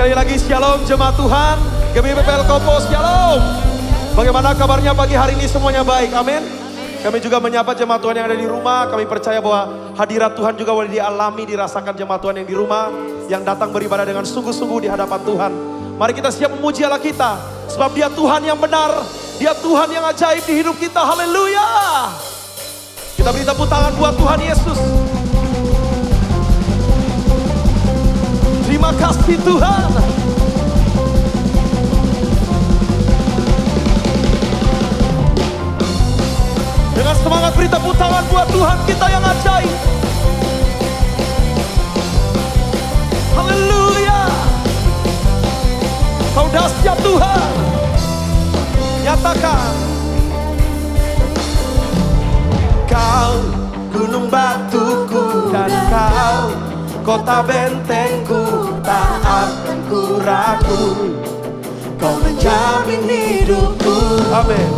Sekali lagi shalom jemaat Tuhan. GBPPL Kopo shalom. Bagaimana kabarnya pagi hari ini semuanya baik, amin. Kami juga menyapa jemaat Tuhan yang ada di rumah. Kami percaya bahwa hadirat Tuhan juga boleh dialami, dirasakan jemaat Tuhan yang di rumah. Yang datang beribadah dengan sungguh-sungguh di hadapan Tuhan. Mari kita siap memuji Allah kita. Sebab dia Tuhan yang benar. Dia Tuhan yang ajaib di hidup kita. Haleluya. Kita beri tepuk tangan buat Tuhan Yesus. Terima kasih Tuhan. Dengan semangat beri tepuk tangan buat Tuhan kita yang ajaib. Haleluya. Kau dahsyat Tuhan. Nyatakan. Kau gunung batuku dan kau kota bentengku tak akan ku ragu. Kau menjamin hidupku. Amin.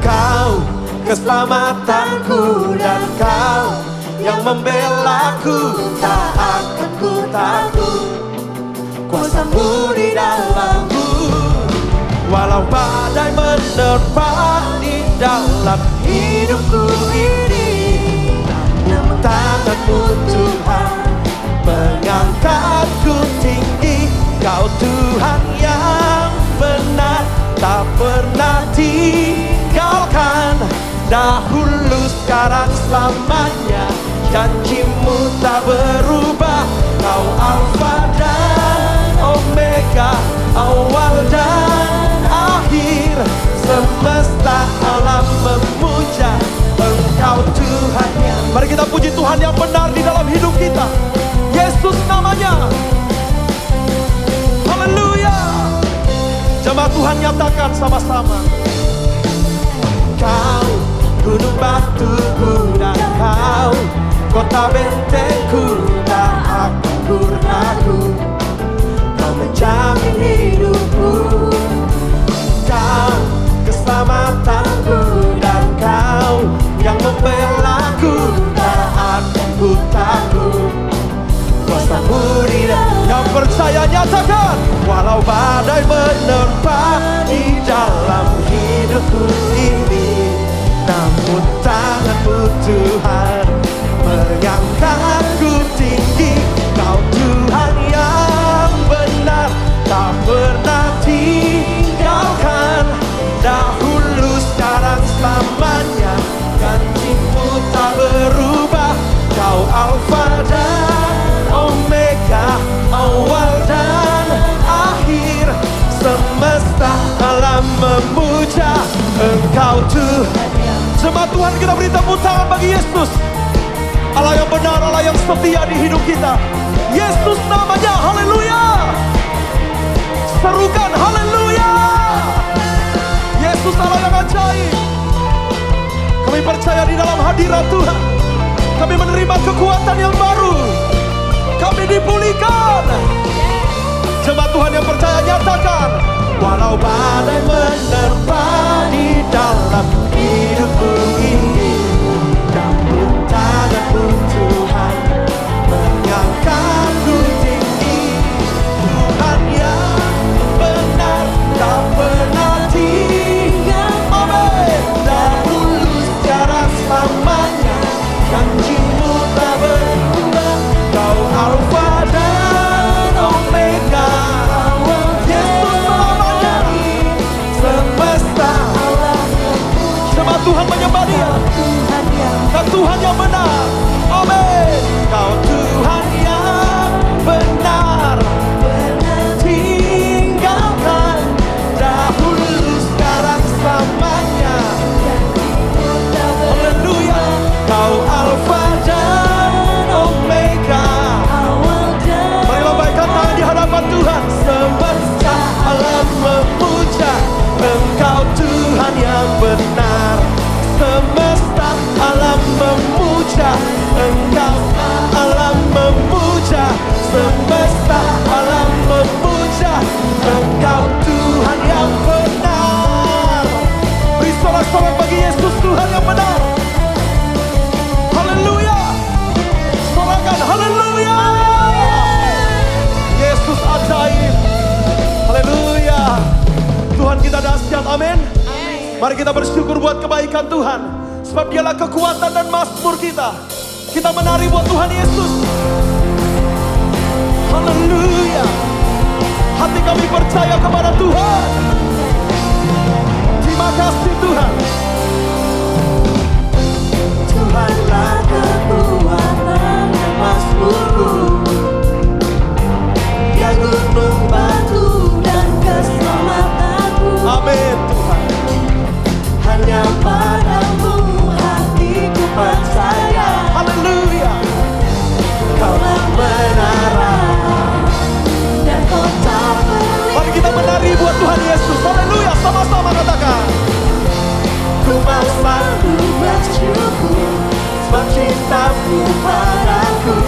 Kau keselamatanku dan kau yang membelaku tak akan ku takut. Kuasamu di dalamku. Walau badai menerpa di dalam hidupku ini Namun tanganmu Tuhan mengangkatku tinggi Kau Tuhan yang benar. Tak pernah tinggalkan Dahulu sekarang selamanya. Janjimu tak berubah. Kau Alfa dan Omega Awal dan akhir. Semesta alam memuja Engkau Tuhan yang Mari kita puji Tuhan yang benar di dalam hidup kita Yesus namanya. Haleluya. Jemaat Tuhan nyatakan sama-sama. Kau gunung batuku dan kau Kota bentengku tak akan ku ragu Kau menjamin hidupku. Kau keselamatanku percaya nyatakan Walau badai menerpa di dalam hidupku ini Namun tanganmu Tuhan memuja Engkau Tuhan Jemaat Tuhan kita beri tepuk tangan bagi Yesus. Allah yang benar, Allah yang setia di hidup kita. Yesus namanya, haleluya. Serukan, haleluya. Yesus Allah yang ajaib. Kami percaya di dalam hadirat Tuhan. Kami menerima kekuatan yang baru. Kami dipulihkan. Jemaat Tuhan yang percaya nyatakan Walau badai menerpa di dalam Mari kita bersyukur buat kebaikan Tuhan. Sebab dialah kekuatan dan mazmur kita. Kita menari buat Tuhan Yesus. Haleluya. Hati kami percaya kepada Tuhan. Terima kasih Tuhan. Tuhanlah kekuatan dan mazmurku Ya gunung batu Amin Tuhan. Hanya padamu hatiku percaya Haleluya. Kaulah menara dan kota berlimpah Mari kita menari buat Tuhan Yesus. Haleluya. Sama-sama katakan. Ku mau selalu bersyukur Sebab cintamu padaku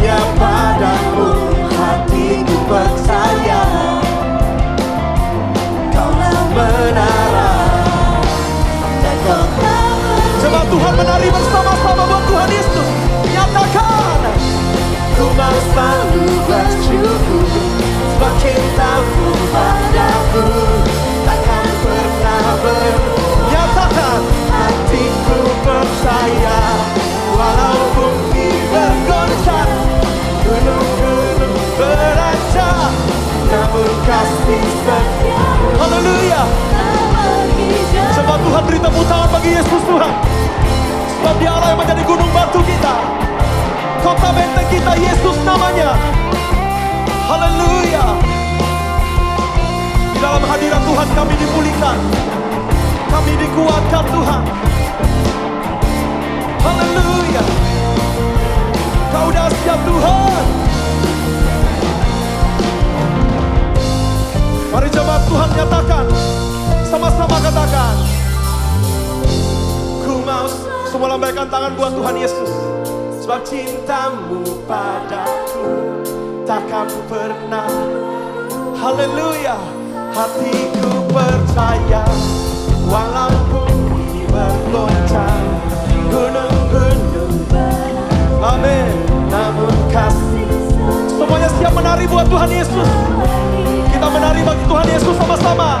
Hanya padamu hatiku percaya Kaulah menara dan kota Coba Tuhan menari bersama-sama buat Tuhan Yesus. Nyatakan. Ku mau selalu bersyukur Sebab cintamu padaku Takkan pernah berubah Nyatakan. Hatiku percaya Walau Haleluya. Sebab Tuhan beri tepuk tangan bagi Yesus Tuhan. Sebab dia Allah yang menjadi gunung batu kita. Kota benteng kita Yesus namanya. Haleluya. Di dalam hadirat Tuhan kami dipulihkan. Kami dikuatkan Tuhan. Haleluya. Kau dahsyat semua lambaikan tangan buat Tuhan Yesus. Sebab cintamu padaku takkan pernah. Haleluya. Hatiku percaya walau bumi bergoncang gunung-gunung Amin. Namun kasih semuanya siap menari buat Tuhan Yesus. Kita menari bagi Tuhan Yesus sama-sama.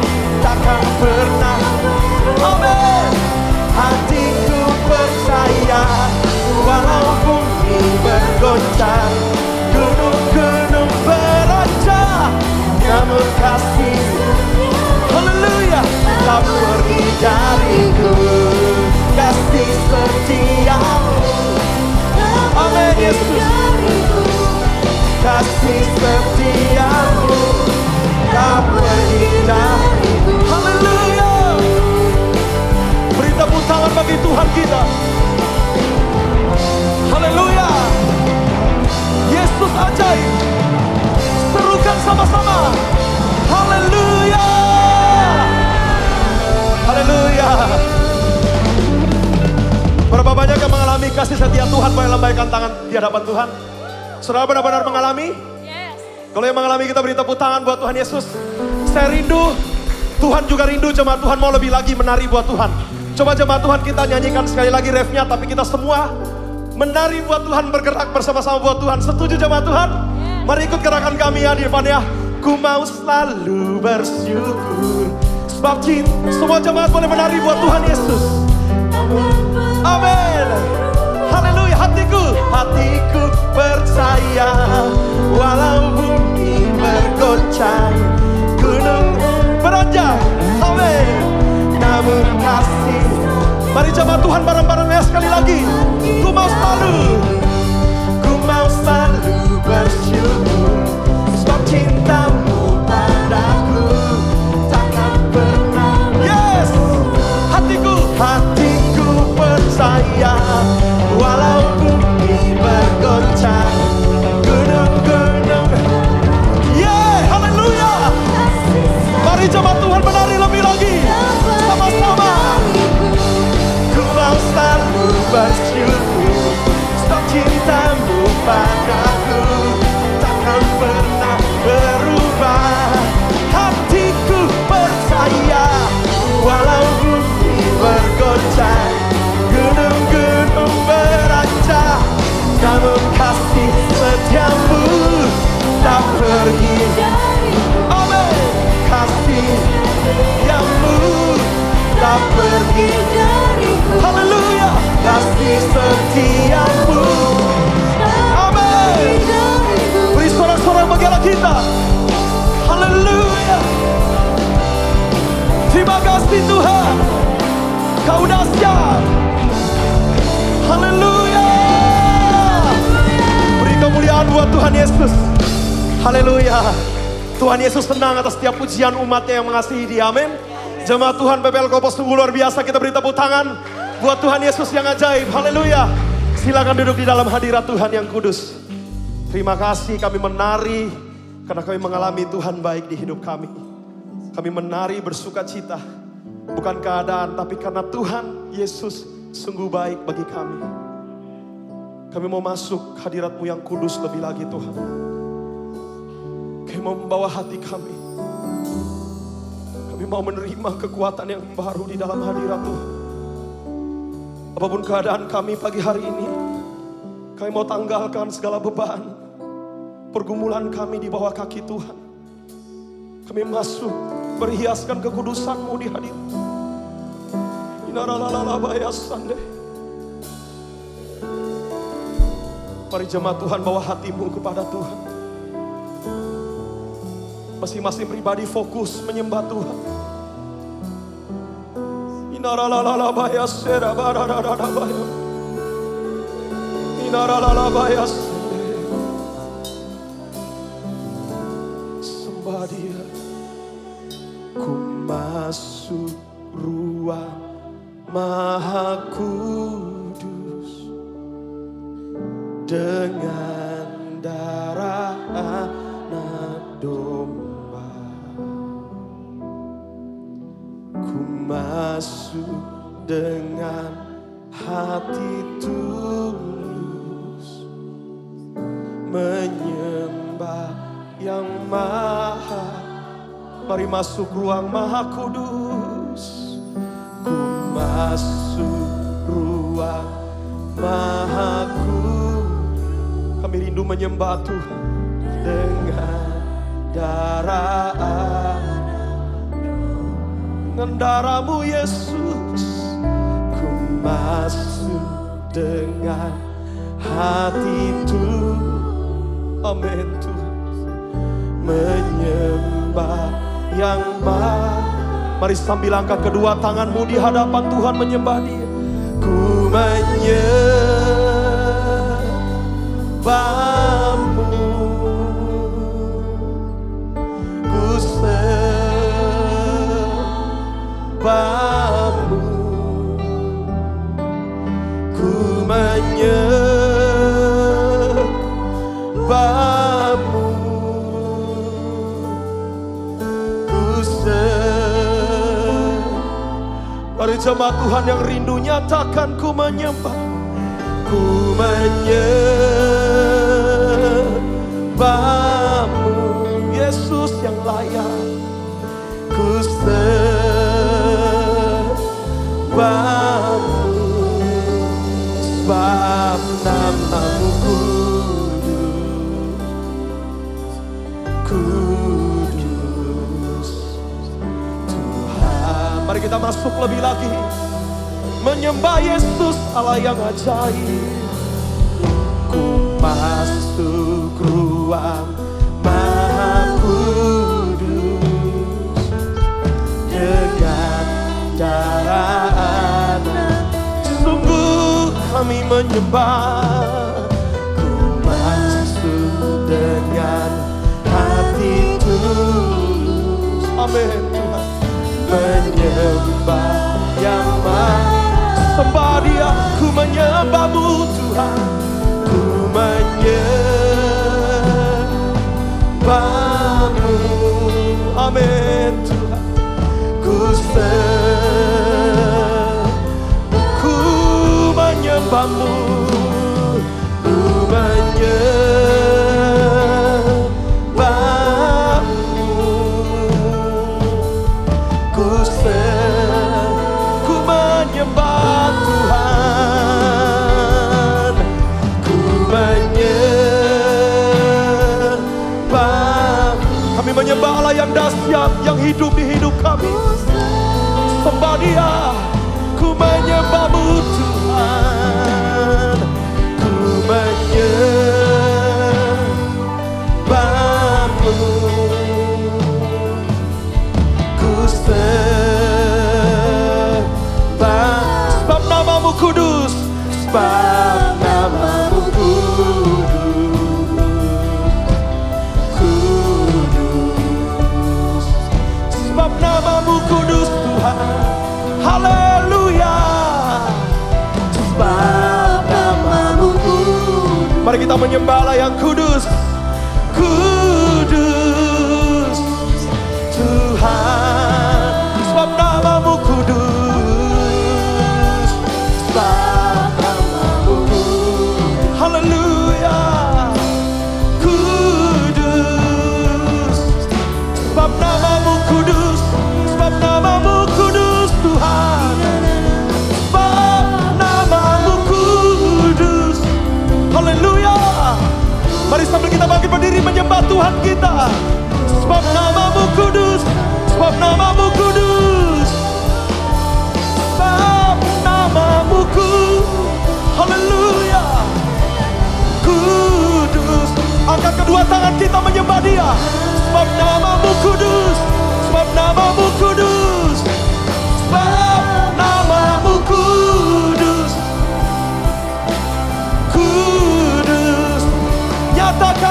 Takkan pernah Amin. Hatiku percaya Walau bumi bergoncang Gunung-gunung berancang Namun kasih Haleluya. tak pergi dariku Kasih setiamu Amin Yesus. Kasih setiamu Tak pergi dariku tangan bagi Tuhan kita. Haleluya. Yesus ajaib. Serukan sama-sama. Haleluya. Haleluya. Berapa banyak yang mengalami kasih setia Tuhan boleh lambaikan tangan di hadapan Tuhan? Saudara benar-benar mengalami? Kalau yang mengalami kita beri tepuk tangan buat Tuhan Yesus. Saya rindu, Tuhan juga rindu jemaat Tuhan mau lebih lagi menari buat Tuhan. Coba jemaat Tuhan kita nyanyikan sekali lagi refnya tapi kita semua menari buat Tuhan bergerak bersama-sama buat Tuhan. Setuju jemaat Tuhan? Mari ikut gerakan kami ya di depan ya. Ku mau selalu bersyukur Sebab cinta, semua jemaat boleh menari buat Tuhan Yesus. Amin. Haleluya, hatiku, hatiku percaya setiamu Tak pergi Haleluya Kasih setiamu Amin. Beri sorak-sorak bagi Allah kita. Haleluya Terima kasih Tuhan. Kau dahsyat. Haleluya Beri kemuliaan buat Tuhan Yesus. Haleluya Tuhan Yesus senang atas setiap pujian umatnya yang mengasihi dia. Amin Jemaat Tuhan PPL Kopo sungguh luar biasa Kita beri tepuk tangan Buat Tuhan Yesus yang ajaib. Haleluya. Silakan duduk di dalam hadirat Tuhan yang kudus. Terima kasih kami menari Karena kami mengalami Tuhan baik di hidup kami. Kami menari bersuka cita Bukan keadaan tapi karena Tuhan Yesus sungguh baik bagi kami. Kami mau masuk hadiratmu yang kudus lebih lagi Tuhan. Kami mau membawa hati kami mau menerima kekuatan yang baru di dalam hadirat Tuhan. Apa pun keadaan kami pagi hari ini, kami mau tanggalkan segala beban, pergumulan kami di bawah kaki Tuhan. Kami masuk, berhiaskan kekudusan-Mu di hadirat. Mari jemaat Tuhan bawa hatimu kepada Tuhan. Masing-masing pribadi fokus menyembah Tuhan. Sembah dia. Ku masuk ruang maha kudus dengan darah masuk dengan hati tulus menyembah yang maha. Mari masuk ruang maha kudus. Ku masuk ruang maha kudus. Kami rindu menyembah Tuhan dengan darah dengan darahmu Yesus ku masuk dengan hati itu amin Tuhan. Menyembah yang maha. Mari sambil angkat kedua tanganmu di hadapan Tuhan menyembah dia. Ku menyembahmu jemaat Tuhan yang rindu nyatakan ku menyembah. Ku menyembahmu Yesus yang layak. Ku sembahmu sebab namamu masuk lebih lagi. Menyembah Yesus Allah yang ajaib. Ku masuk ruang maha kudus dengan darah anak. Sungguh kami menyembah. Ku masuk dengan hati tulus. Amin. Menyembah yang maha Sembah dia, ku menyembahmu Tuhan. Ku menyembahmu. Amin Tuhan. Ku Ku menyembahmu. Ku menyembahmu yang hidup di hidup kami. Sembah dia Ku menyembahmu Tuhan kita menyembah Allah yang kudus. Kudus Tuhan kita. Sebab namamu kudus. Sebab namamu kudus. Sebab namamu kudus. Haleluya. Kudus. Angkat kedua tangan kita menyembah dia. Sebab namamu kudus. Sebab namamu kudus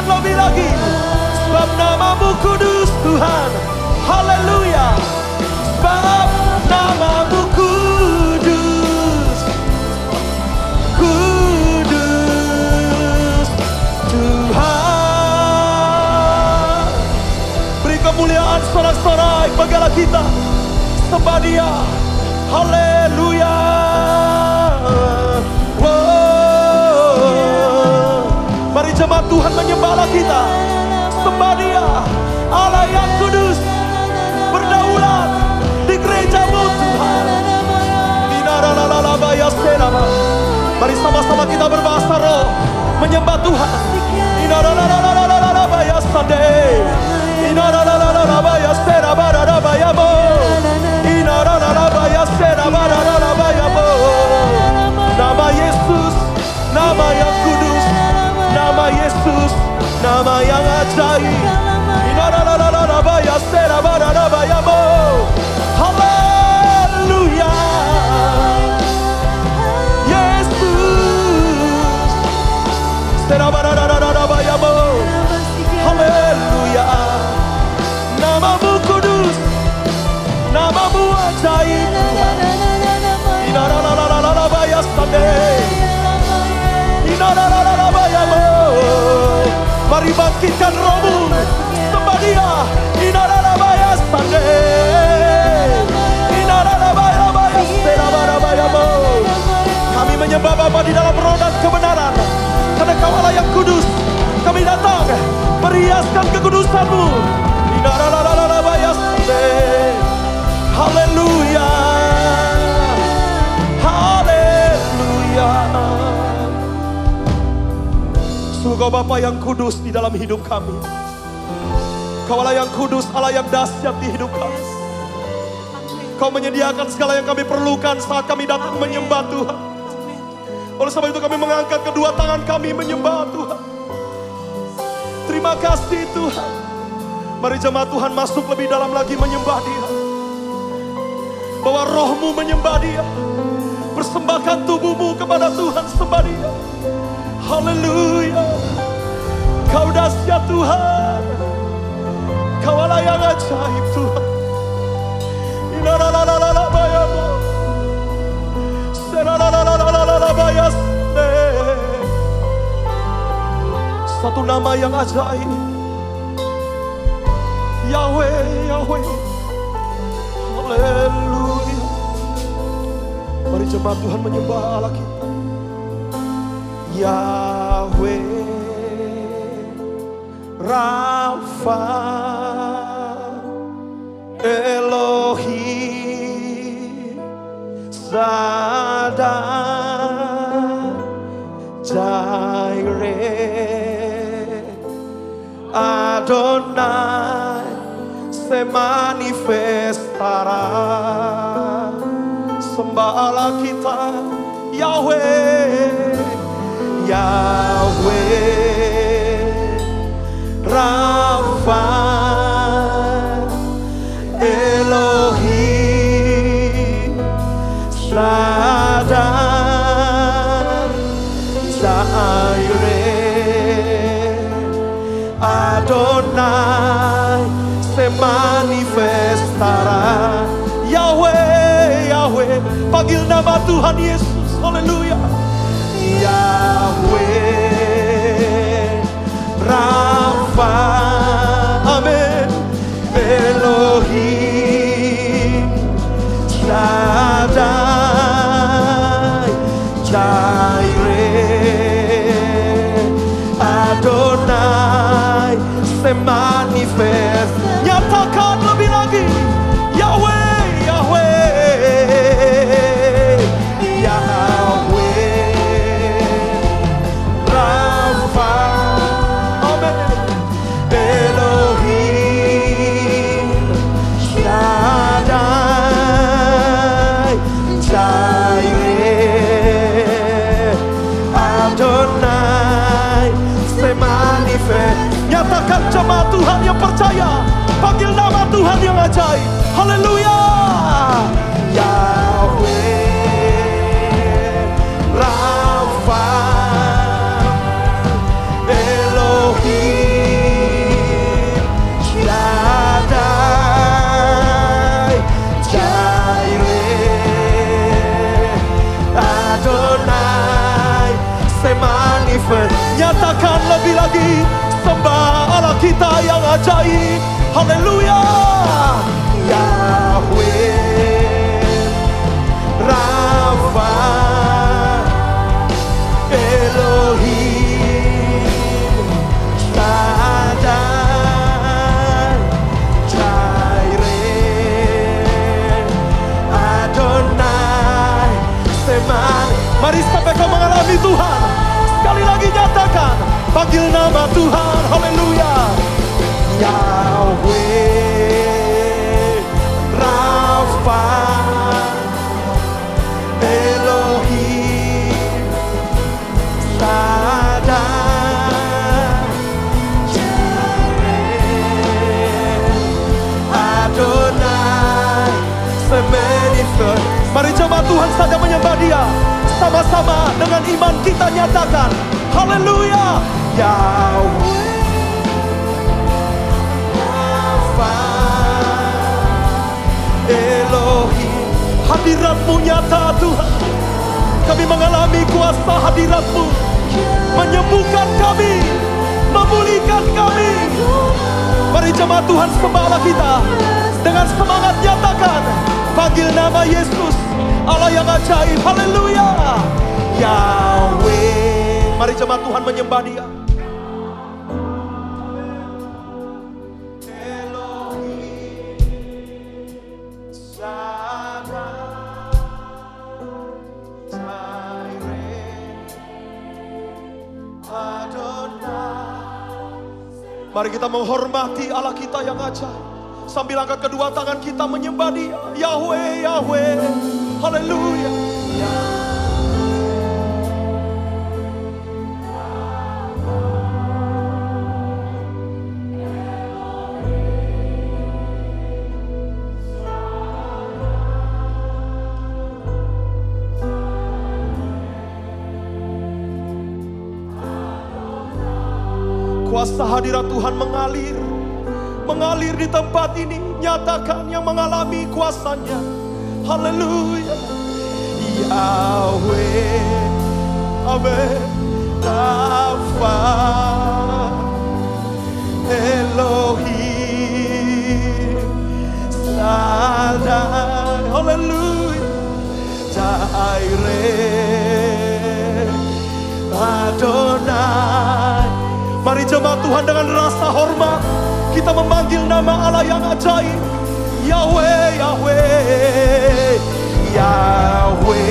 Nyatakan lebih lagi. Sebab namamu kudus Tuhan. Haleluya. Sebab namamu kudus. Kudus Tuhan. Beri kemuliaan bagi Allah kita. Sembah dia. Haleluya Tuhan menyembah Allah kita. Sembah dia. Allah yang kudus. Berdaulat di gerejamu Tuhan. Mari sama-sama kita berbahasa roh. Menyembah Tuhan. Dinaralalalabaya-serabararabayamo. Nama Mari bangkitkan rohmu Sembah dia Inaralabayasande. Inaralabayaselabayamo. Kami menyembah Bapa di dalam roh dan kebenaran Karena kau Allah yang kudus Kami datang Meriaskan kekudusanmu Inaralalalalabayasande. Haleluya Haleluya Sungguh kau Bapa yang kudus di dalam hidup kami Kau Allah yang kudus, Allah yang dahsyat di hidup kami Kau menyediakan segala yang kami perlukan saat kami datang menyembah Tuhan. Oleh sebab itu kami mengangkat kedua tangan kami menyembah Tuhan. Terima kasih Tuhan. Mari jemaat Tuhan masuk lebih dalam lagi menyembah dia. Bawa rohmu menyembah dia. Persembahkan tubuhmu kepada Tuhan sembah dia. Haleluya. Kau dahsyat Tuhan. Kau Allah yang ajaib Tuhan. Satu nama yang ajaib. Yahweh, Yahweh. Haleluya. Mari jemaat Tuhan menyembah Allah kita. Yahweh Rafa Elohim Zadar Jireh Adonai se manifestará. Sembah Allah kita Yahweh Yahweh Rafa Elohim Sadar Jireh Adonai se manifestará. Yahweh, Yahweh Panggil nama Tuhan Yesus Adonai. Se manifest. Nyatakan lebih lagi Sembah Allah kita yang ajaib. Haleluya. Yahweh. Rafa mengalami Tuhan. Sekali lagi nyatakan Panggil nama Tuhan. Haleluya. Yahweh Rafa Elohim Adonai Mari coba Tuhan saja menyembah dia Sama-sama dengan iman kita nyatakan. Haleluya! Yahweh Elohim Hadiratmu nyata Tuhan. Kami mengalami kuasa hadiratmu. Menyembuhkan kami Memulihkan kami. Mari jemaat Tuhan sembah Allah kita Dengan semangat nyatakan Panggil nama Yesus. Allah yang ajaib. Haleluya. Yahweh. Mari jemaat Tuhan menyembah dia. Mari kita menghormati Allah kita yang ajaib. Sambil angkat kedua tangan kita menyembah dia. Yahweh, Yahweh. Haleluya. Kuasa hadirat Tuhan mengalir. Di tempat ini. Nyatakan yang mengalami kuasanya. Haleluya. Yahweh. Amin. Rafa. Elohim. Sadai. Haleluya. Jireh. Adonai. Mari jemaat Tuhan dengan rasa hormat kita memanggil nama Allah yang ajaib. Yahweh, Yahweh, Yahweh.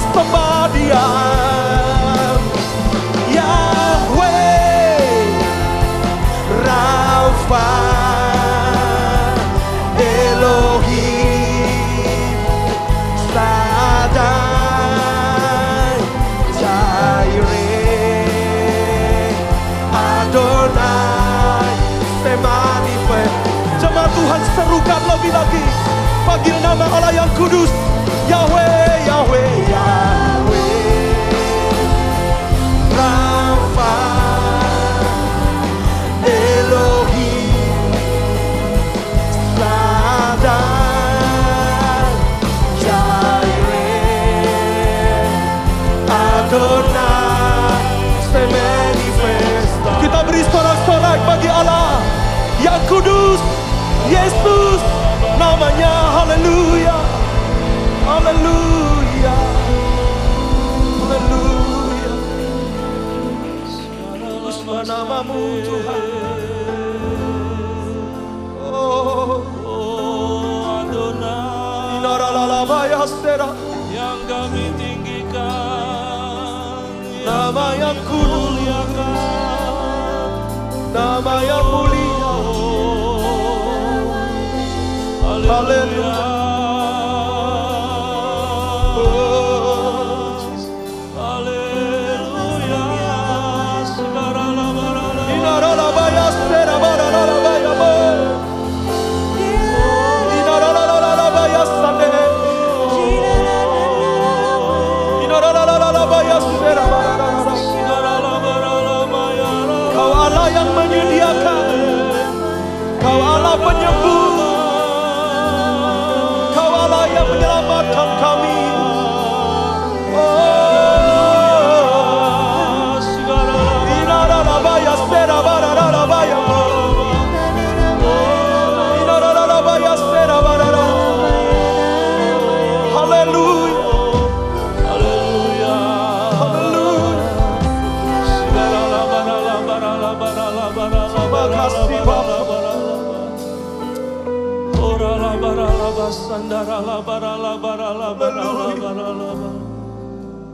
Sembah dia. Yahweh, Rafa, Elohim, Adonai, Tuhan serukan lebih lagi. Panggil nama Allah yang kudus. Yesus namanya, haleluya, haleluya, haleluya. Kuduslah namamu Tuhan. Oh, Oh Adonai. Inaralalabaya Sera, yang kami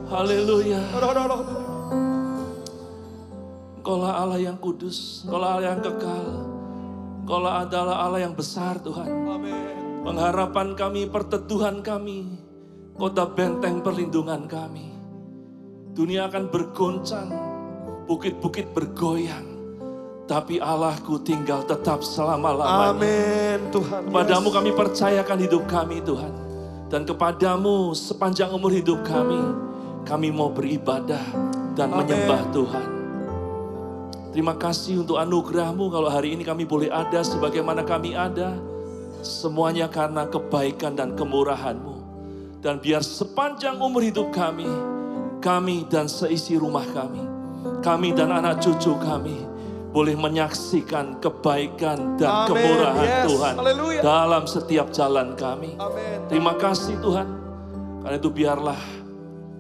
Haleluya. Engkaulah Allah yang kudus, Engkaulah Allah yang kekal. Engkaulah adalah Allah yang besar Tuhan. Pengharapan kami, perteduhan kami, kota benteng perlindungan kami. Dunia akan bergoncang, bukit-bukit bergoyang. Tapi Allahku tinggal tetap selama-lamanya. Amin Tuhan. Kepadamu Yes. kami percayakan hidup kami Tuhan. Dan kepadamu sepanjang umur hidup kami, kami mau beribadah dan Amin. menyembah Tuhan. Terima kasih untuk anugerahmu kalau hari ini kami boleh ada sebagaimana kami ada. Semuanya karena kebaikan dan kemurahanmu. Dan biar sepanjang umur hidup kami, kami dan seisi rumah kami, kami dan anak cucu kami, boleh menyaksikan kebaikan dan Amin. kemurahan Yes. Tuhan Haleluya. dalam setiap jalan kami. Amin. Terima kasih Tuhan. Karena itu biarlah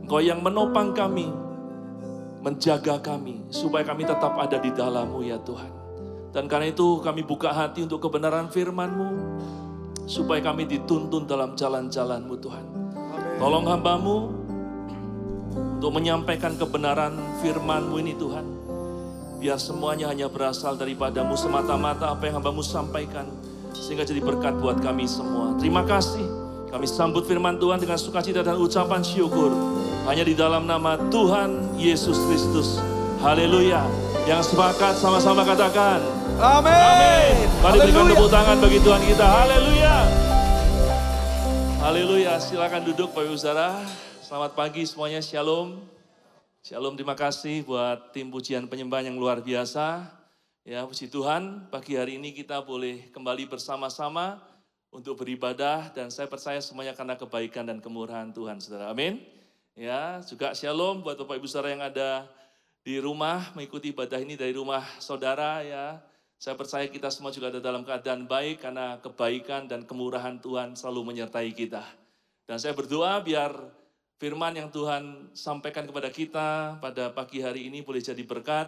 Engkau yang menopang kami, menjaga kami, supaya kami tetap ada di dalammu ya Tuhan. Dan karena itu kami buka hati untuk kebenaran firman-Mu, supaya kami dituntun dalam jalan-jalan-Mu Tuhan. Tolong hambamu untuk menyampaikan kebenaran firman-Mu ini Tuhan. Biar semuanya hanya berasal daripadamu semata-mata apa yang hambamu sampaikan. Sehingga jadi berkat buat kami semua. Terima kasih. Kami sambut firman Tuhan dengan sukacita dan ucapan syukur. Hanya di dalam nama Tuhan Yesus Kristus. Haleluya. Yang sepakat sama-sama katakan. Amin. Amin. Mari berikan tepuk tangan bagi Tuhan kita. Haleluya. Haleluya. Silakan duduk Bapak Ibu Saudara. Selamat pagi semuanya. Shalom. Shalom. Terima kasih buat tim pujian penyembahan yang luar biasa. Ya, puji Tuhan. Pagi hari ini kita boleh kembali bersama-sama untuk beribadah dan saya percaya semuanya karena kebaikan dan kemurahan Tuhan, Saudara. Amin. Ya, juga shalom buat Bapak Ibu Saudara yang ada di rumah mengikuti ibadah ini dari rumah saudara ya. Saya percaya kita semua juga ada dalam keadaan baik karena kebaikan dan kemurahan Tuhan selalu menyertai kita. Dan saya berdoa biar firman yang Tuhan sampaikan kepada kita pada pagi hari ini boleh jadi berkat,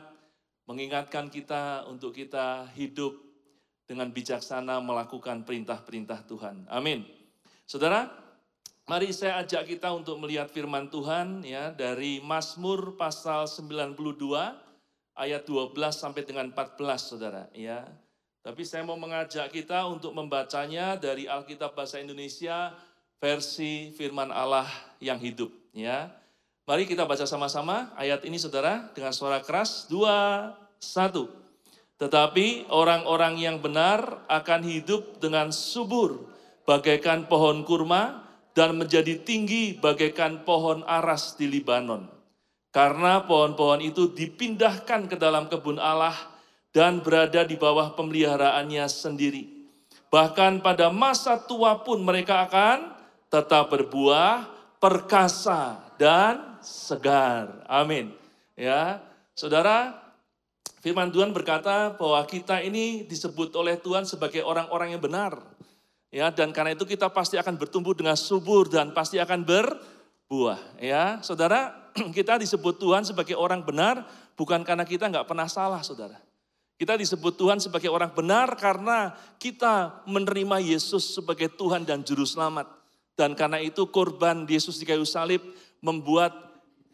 mengingatkan kita untuk kita hidup dengan bijaksana melakukan perintah-perintah Tuhan. Amin. Saudara, mari saya ajak kita untuk melihat firman Tuhan ya dari Mazmur pasal 92 ayat 12 sampai dengan 14 Saudara ya. Tapi saya mau mengajak kita untuk membacanya dari Alkitab bahasa Indonesia versi firman Allah yang hidup ya. Mari kita baca sama-sama ayat ini Saudara dengan suara keras. Dua, satu. Tetapi orang-orang yang benar akan hidup dengan subur, bagaikan pohon kurma, dan menjadi tinggi bagaikan pohon aras di Libanon. Karena pohon-pohon itu dipindahkan ke dalam kebun Allah dan berada di bawah pemeliharaannya sendiri. Bahkan pada masa tua pun mereka akan tetap berbuah, perkasa, dan segar. Amin. Ya, saudara, Firman Tuhan berkata bahwa kita ini disebut oleh Tuhan sebagai orang-orang yang benar. Ya, dan karena itu kita pasti akan bertumbuh dengan subur dan pasti akan berbuah. Ya, saudara, kita disebut Tuhan sebagai orang benar bukan karena kita nggak pernah salah, saudara. Kita disebut Tuhan sebagai orang benar karena kita menerima Yesus sebagai Tuhan dan Juru Selamat. Dan karena itu korban Yesus di kayu salib membuat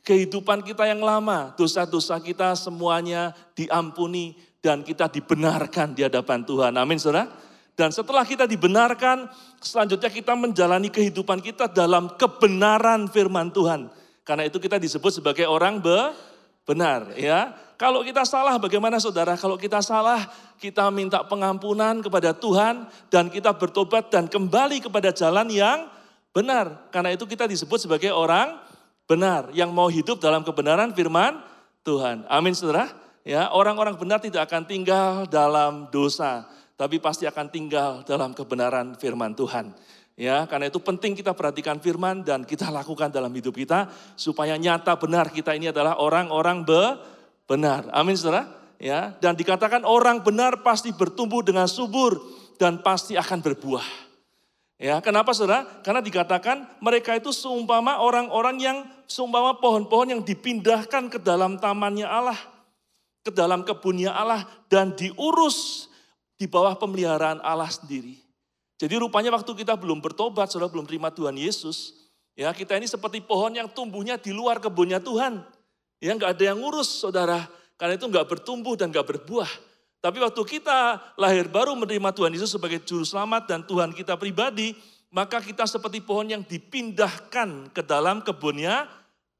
kehidupan kita yang lama, dosa-dosa kita semuanya diampuni dan kita dibenarkan di hadapan Tuhan. Amin, saudara. Dan setelah kita dibenarkan, selanjutnya kita menjalani kehidupan kita dalam kebenaran firman Tuhan. Karena itu kita disebut sebagai orang be benar, ya. Kalau kita salah bagaimana saudara? Kalau kita salah, kita minta pengampunan kepada Tuhan dan kita bertobat dan kembali kepada jalan yang benar. Karena itu kita disebut sebagai orang benar yang mau hidup dalam kebenaran firman Tuhan. Amin Saudara. Ya, orang-orang benar tidak akan tinggal dalam dosa, tapi pasti akan tinggal dalam kebenaran firman Tuhan. Ya, karena itu penting kita perhatikan firman dan kita lakukan dalam hidup kita supaya nyata benar kita ini adalah orang-orang be benar. Amin Saudara. Ya, dan dikatakan orang benar pasti bertumbuh dengan subur dan pasti akan berbuah. Ya, kenapa saudara? Karena dikatakan mereka itu seumpama orang-orang yang seumpama pohon-pohon yang dipindahkan ke dalam tamannya Allah, ke dalam kebunnya Allah dan diurus di bawah pemeliharaan Allah sendiri. Jadi rupanya waktu kita belum bertobat, saudara belum terima Tuhan Yesus, ya kita ini seperti pohon yang tumbuhnya di luar kebunnya Tuhan. Ya nggak ada yang ngurus saudara, karena itu nggak bertumbuh dan nggak berbuah. Tapi waktu kita lahir baru menerima Tuhan Yesus sebagai juru selamat dan Tuhan kita pribadi, maka kita seperti pohon yang dipindahkan ke dalam kebunnya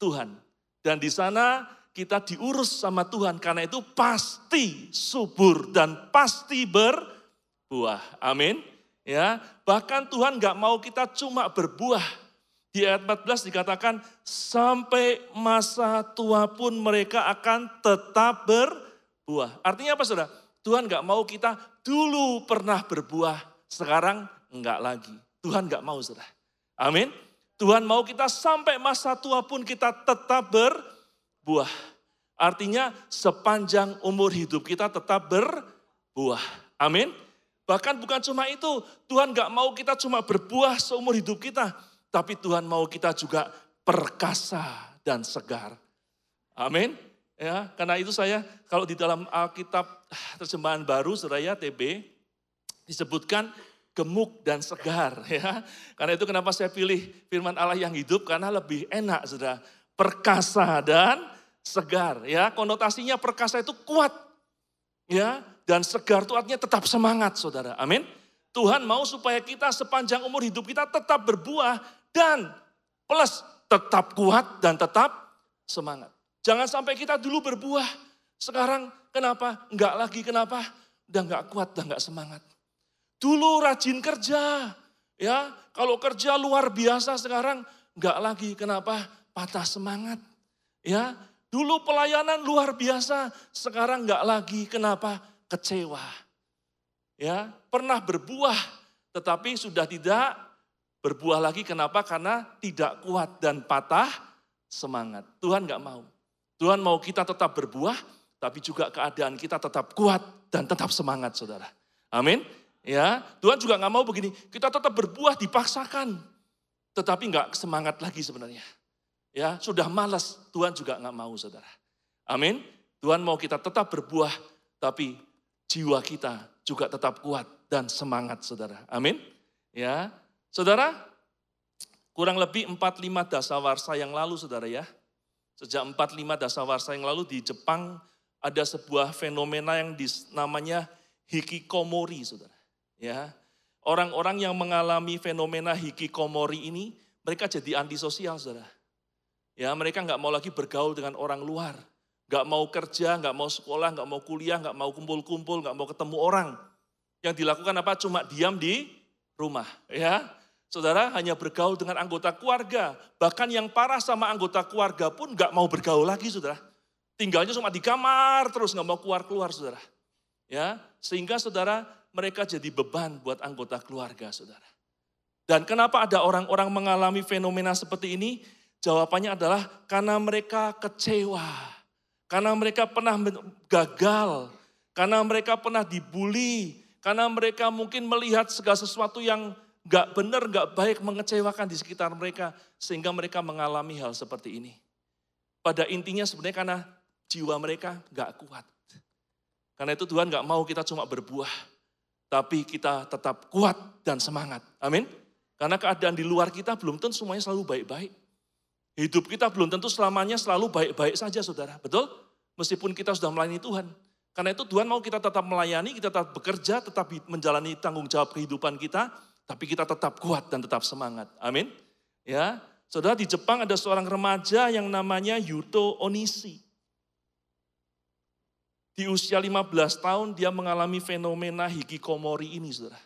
Tuhan. Dan di sana kita diurus sama Tuhan karena itu pasti subur dan pasti berbuah. Amin. Ya, bahkan Tuhan nggak mau kita cuma berbuah. Di ayat 14 dikatakan sampai masa tua pun mereka akan tetap ber buah. Artinya apa saudara? Tuhan nggak mau kita dulu pernah berbuah, sekarang enggak lagi. Tuhan nggak mau saudara. Amin. Tuhan mau kita sampai masa tua pun kita tetap berbuah. Artinya sepanjang umur hidup kita tetap berbuah. Amin. Bahkan bukan cuma itu, Tuhan gak mau kita cuma berbuah seumur hidup kita. Tapi Tuhan mau kita juga perkasa dan segar. Amin. Ya, karena itu saya kalau di dalam Alkitab terjemahan baru seraya TB disebutkan gemuk dan segar ya. Karena itu kenapa saya pilih firman Allah yang hidup karena lebih enak Saudara. Perkasa dan segar ya. Konotasinya perkasa itu kuat. Ya, dan segar itu artinya tetap semangat Saudara. Amin. Tuhan mau supaya kita sepanjang umur hidup kita tetap berbuah dan plus tetap kuat dan tetap semangat. Jangan sampai kita dulu berbuah. Sekarang kenapa? Enggak lagi kenapa? Udah enggak kuat, udah enggak semangat. Dulu rajin kerja. Ya, kalau kerja luar biasa sekarang enggak lagi. Kenapa? Patah semangat. Ya, dulu pelayanan luar biasa, sekarang enggak lagi. Kenapa? Kecewa. Ya, pernah berbuah tetapi sudah tidak berbuah lagi. Kenapa? Karena tidak kuat dan patah semangat. Tuhan enggak mau. Tuhan mau kita tetap berbuah, tapi juga keadaan kita tetap kuat dan tetap semangat, saudara. Amin. Ya, Tuhan juga nggak mau begini. Kita tetap berbuah dipaksakan, tetapi nggak semangat lagi sebenarnya. Ya, sudah malas. Tuhan juga nggak mau, saudara. Amin. Tuhan mau kita tetap berbuah, tapi jiwa kita juga tetap kuat dan semangat, saudara. Amin. Ya, saudara, kurang lebih 45 dasawarsa yang lalu, saudara ya, Sejak 45 dasawarsa yang lalu di Jepang ada sebuah fenomena yang namanya hikikomori, saudara. Ya, orang-orang yang mengalami fenomena hikikomori ini, mereka jadi antisosial, saudara. Ya, mereka nggak mau lagi bergaul dengan orang luar, nggak mau kerja, nggak mau sekolah, nggak mau kuliah, nggak mau kumpul-kumpul, nggak mau ketemu orang. Yang dilakukan apa? Cuma diam di rumah, ya. Saudara hanya bergaul dengan anggota keluarga. Bahkan yang parah sama anggota keluarga pun gak mau bergaul lagi saudara. Tinggalnya cuma di kamar terus gak mau keluar-keluar saudara. Ya, Sehingga saudara mereka jadi beban buat anggota keluarga saudara. Dan kenapa ada orang-orang mengalami fenomena seperti ini? Jawabannya adalah karena mereka kecewa. Karena mereka pernah gagal. Karena mereka pernah dibully. Karena mereka mungkin melihat segala sesuatu yang gak benar, gak baik mengecewakan di sekitar mereka. Sehingga mereka mengalami hal seperti ini. Pada intinya sebenarnya karena jiwa mereka gak kuat. Karena itu Tuhan gak mau kita cuma berbuah. Tapi kita tetap kuat dan semangat. Amin. Karena keadaan di luar kita belum tentu semuanya selalu baik-baik. Hidup kita belum tentu selamanya selalu baik-baik saja saudara. Betul? Meskipun kita sudah melayani Tuhan. Karena itu Tuhan mau kita tetap melayani, kita tetap bekerja, tetap menjalani tanggung jawab kehidupan kita tapi kita tetap kuat dan tetap semangat. Amin. Ya, Saudara di Jepang ada seorang remaja yang namanya Yuto Onishi. Di usia 15 tahun dia mengalami fenomena hikikomori ini, Saudara.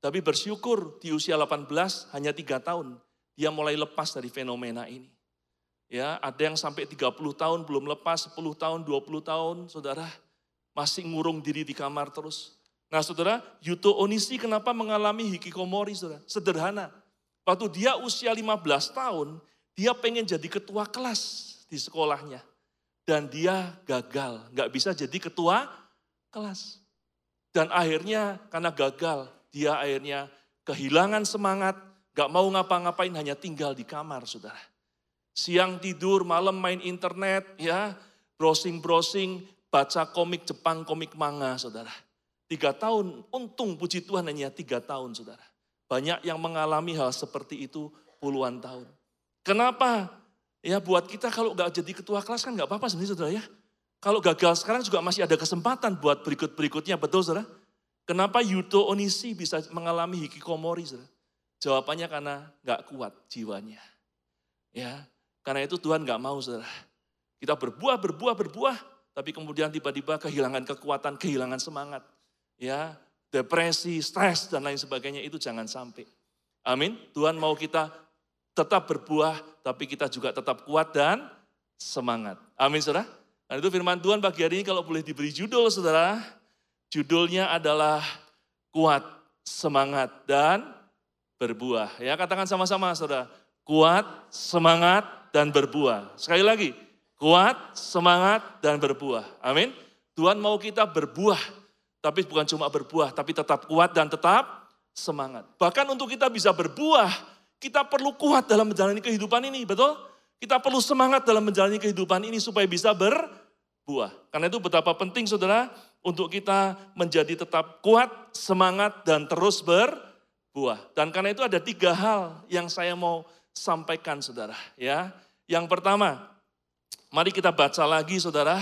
Tapi bersyukur di usia 18 hanya tiga tahun dia mulai lepas dari fenomena ini. Ya, ada yang sampai 30 tahun belum lepas, 10 tahun, 20 tahun, Saudara, masih ngurung diri di kamar terus. Nah saudara, Yuto Onishi kenapa mengalami hikikomori saudara? Sederhana. Waktu dia usia 15 tahun, dia pengen jadi ketua kelas di sekolahnya. Dan dia gagal, nggak bisa jadi ketua kelas. Dan akhirnya karena gagal, dia akhirnya kehilangan semangat, nggak mau ngapa-ngapain, hanya tinggal di kamar, saudara. Siang tidur, malam main internet, ya, browsing-browsing, baca komik Jepang, komik manga, saudara. Tiga tahun, untung puji Tuhan hanya tiga tahun saudara. Banyak yang mengalami hal seperti itu puluhan tahun. Kenapa? Ya buat kita kalau nggak jadi ketua kelas kan nggak apa-apa sebenarnya saudara ya. Kalau gagal sekarang juga masih ada kesempatan buat berikut-berikutnya, betul saudara? Kenapa Yuto Onishi bisa mengalami hikikomori saudara? Jawabannya karena nggak kuat jiwanya. Ya, karena itu Tuhan nggak mau saudara. Kita berbuah, berbuah, berbuah, tapi kemudian tiba-tiba kehilangan kekuatan, kehilangan semangat ya depresi, stres dan lain sebagainya itu jangan sampai. Amin. Tuhan mau kita tetap berbuah, tapi kita juga tetap kuat dan semangat. Amin, saudara. Nah itu firman Tuhan pagi hari ini kalau boleh diberi judul saudara, judulnya adalah kuat, semangat, dan berbuah. Ya katakan sama-sama saudara, kuat, semangat, dan berbuah. Sekali lagi, kuat, semangat, dan berbuah. Amin. Tuhan mau kita berbuah, tapi bukan cuma berbuah, tapi tetap kuat dan tetap semangat. Bahkan untuk kita bisa berbuah, kita perlu kuat dalam menjalani kehidupan ini, betul? Kita perlu semangat dalam menjalani kehidupan ini supaya bisa berbuah. Karena itu betapa penting saudara untuk kita menjadi tetap kuat, semangat, dan terus berbuah. Dan karena itu ada tiga hal yang saya mau sampaikan saudara. ya. Yang pertama, mari kita baca lagi saudara.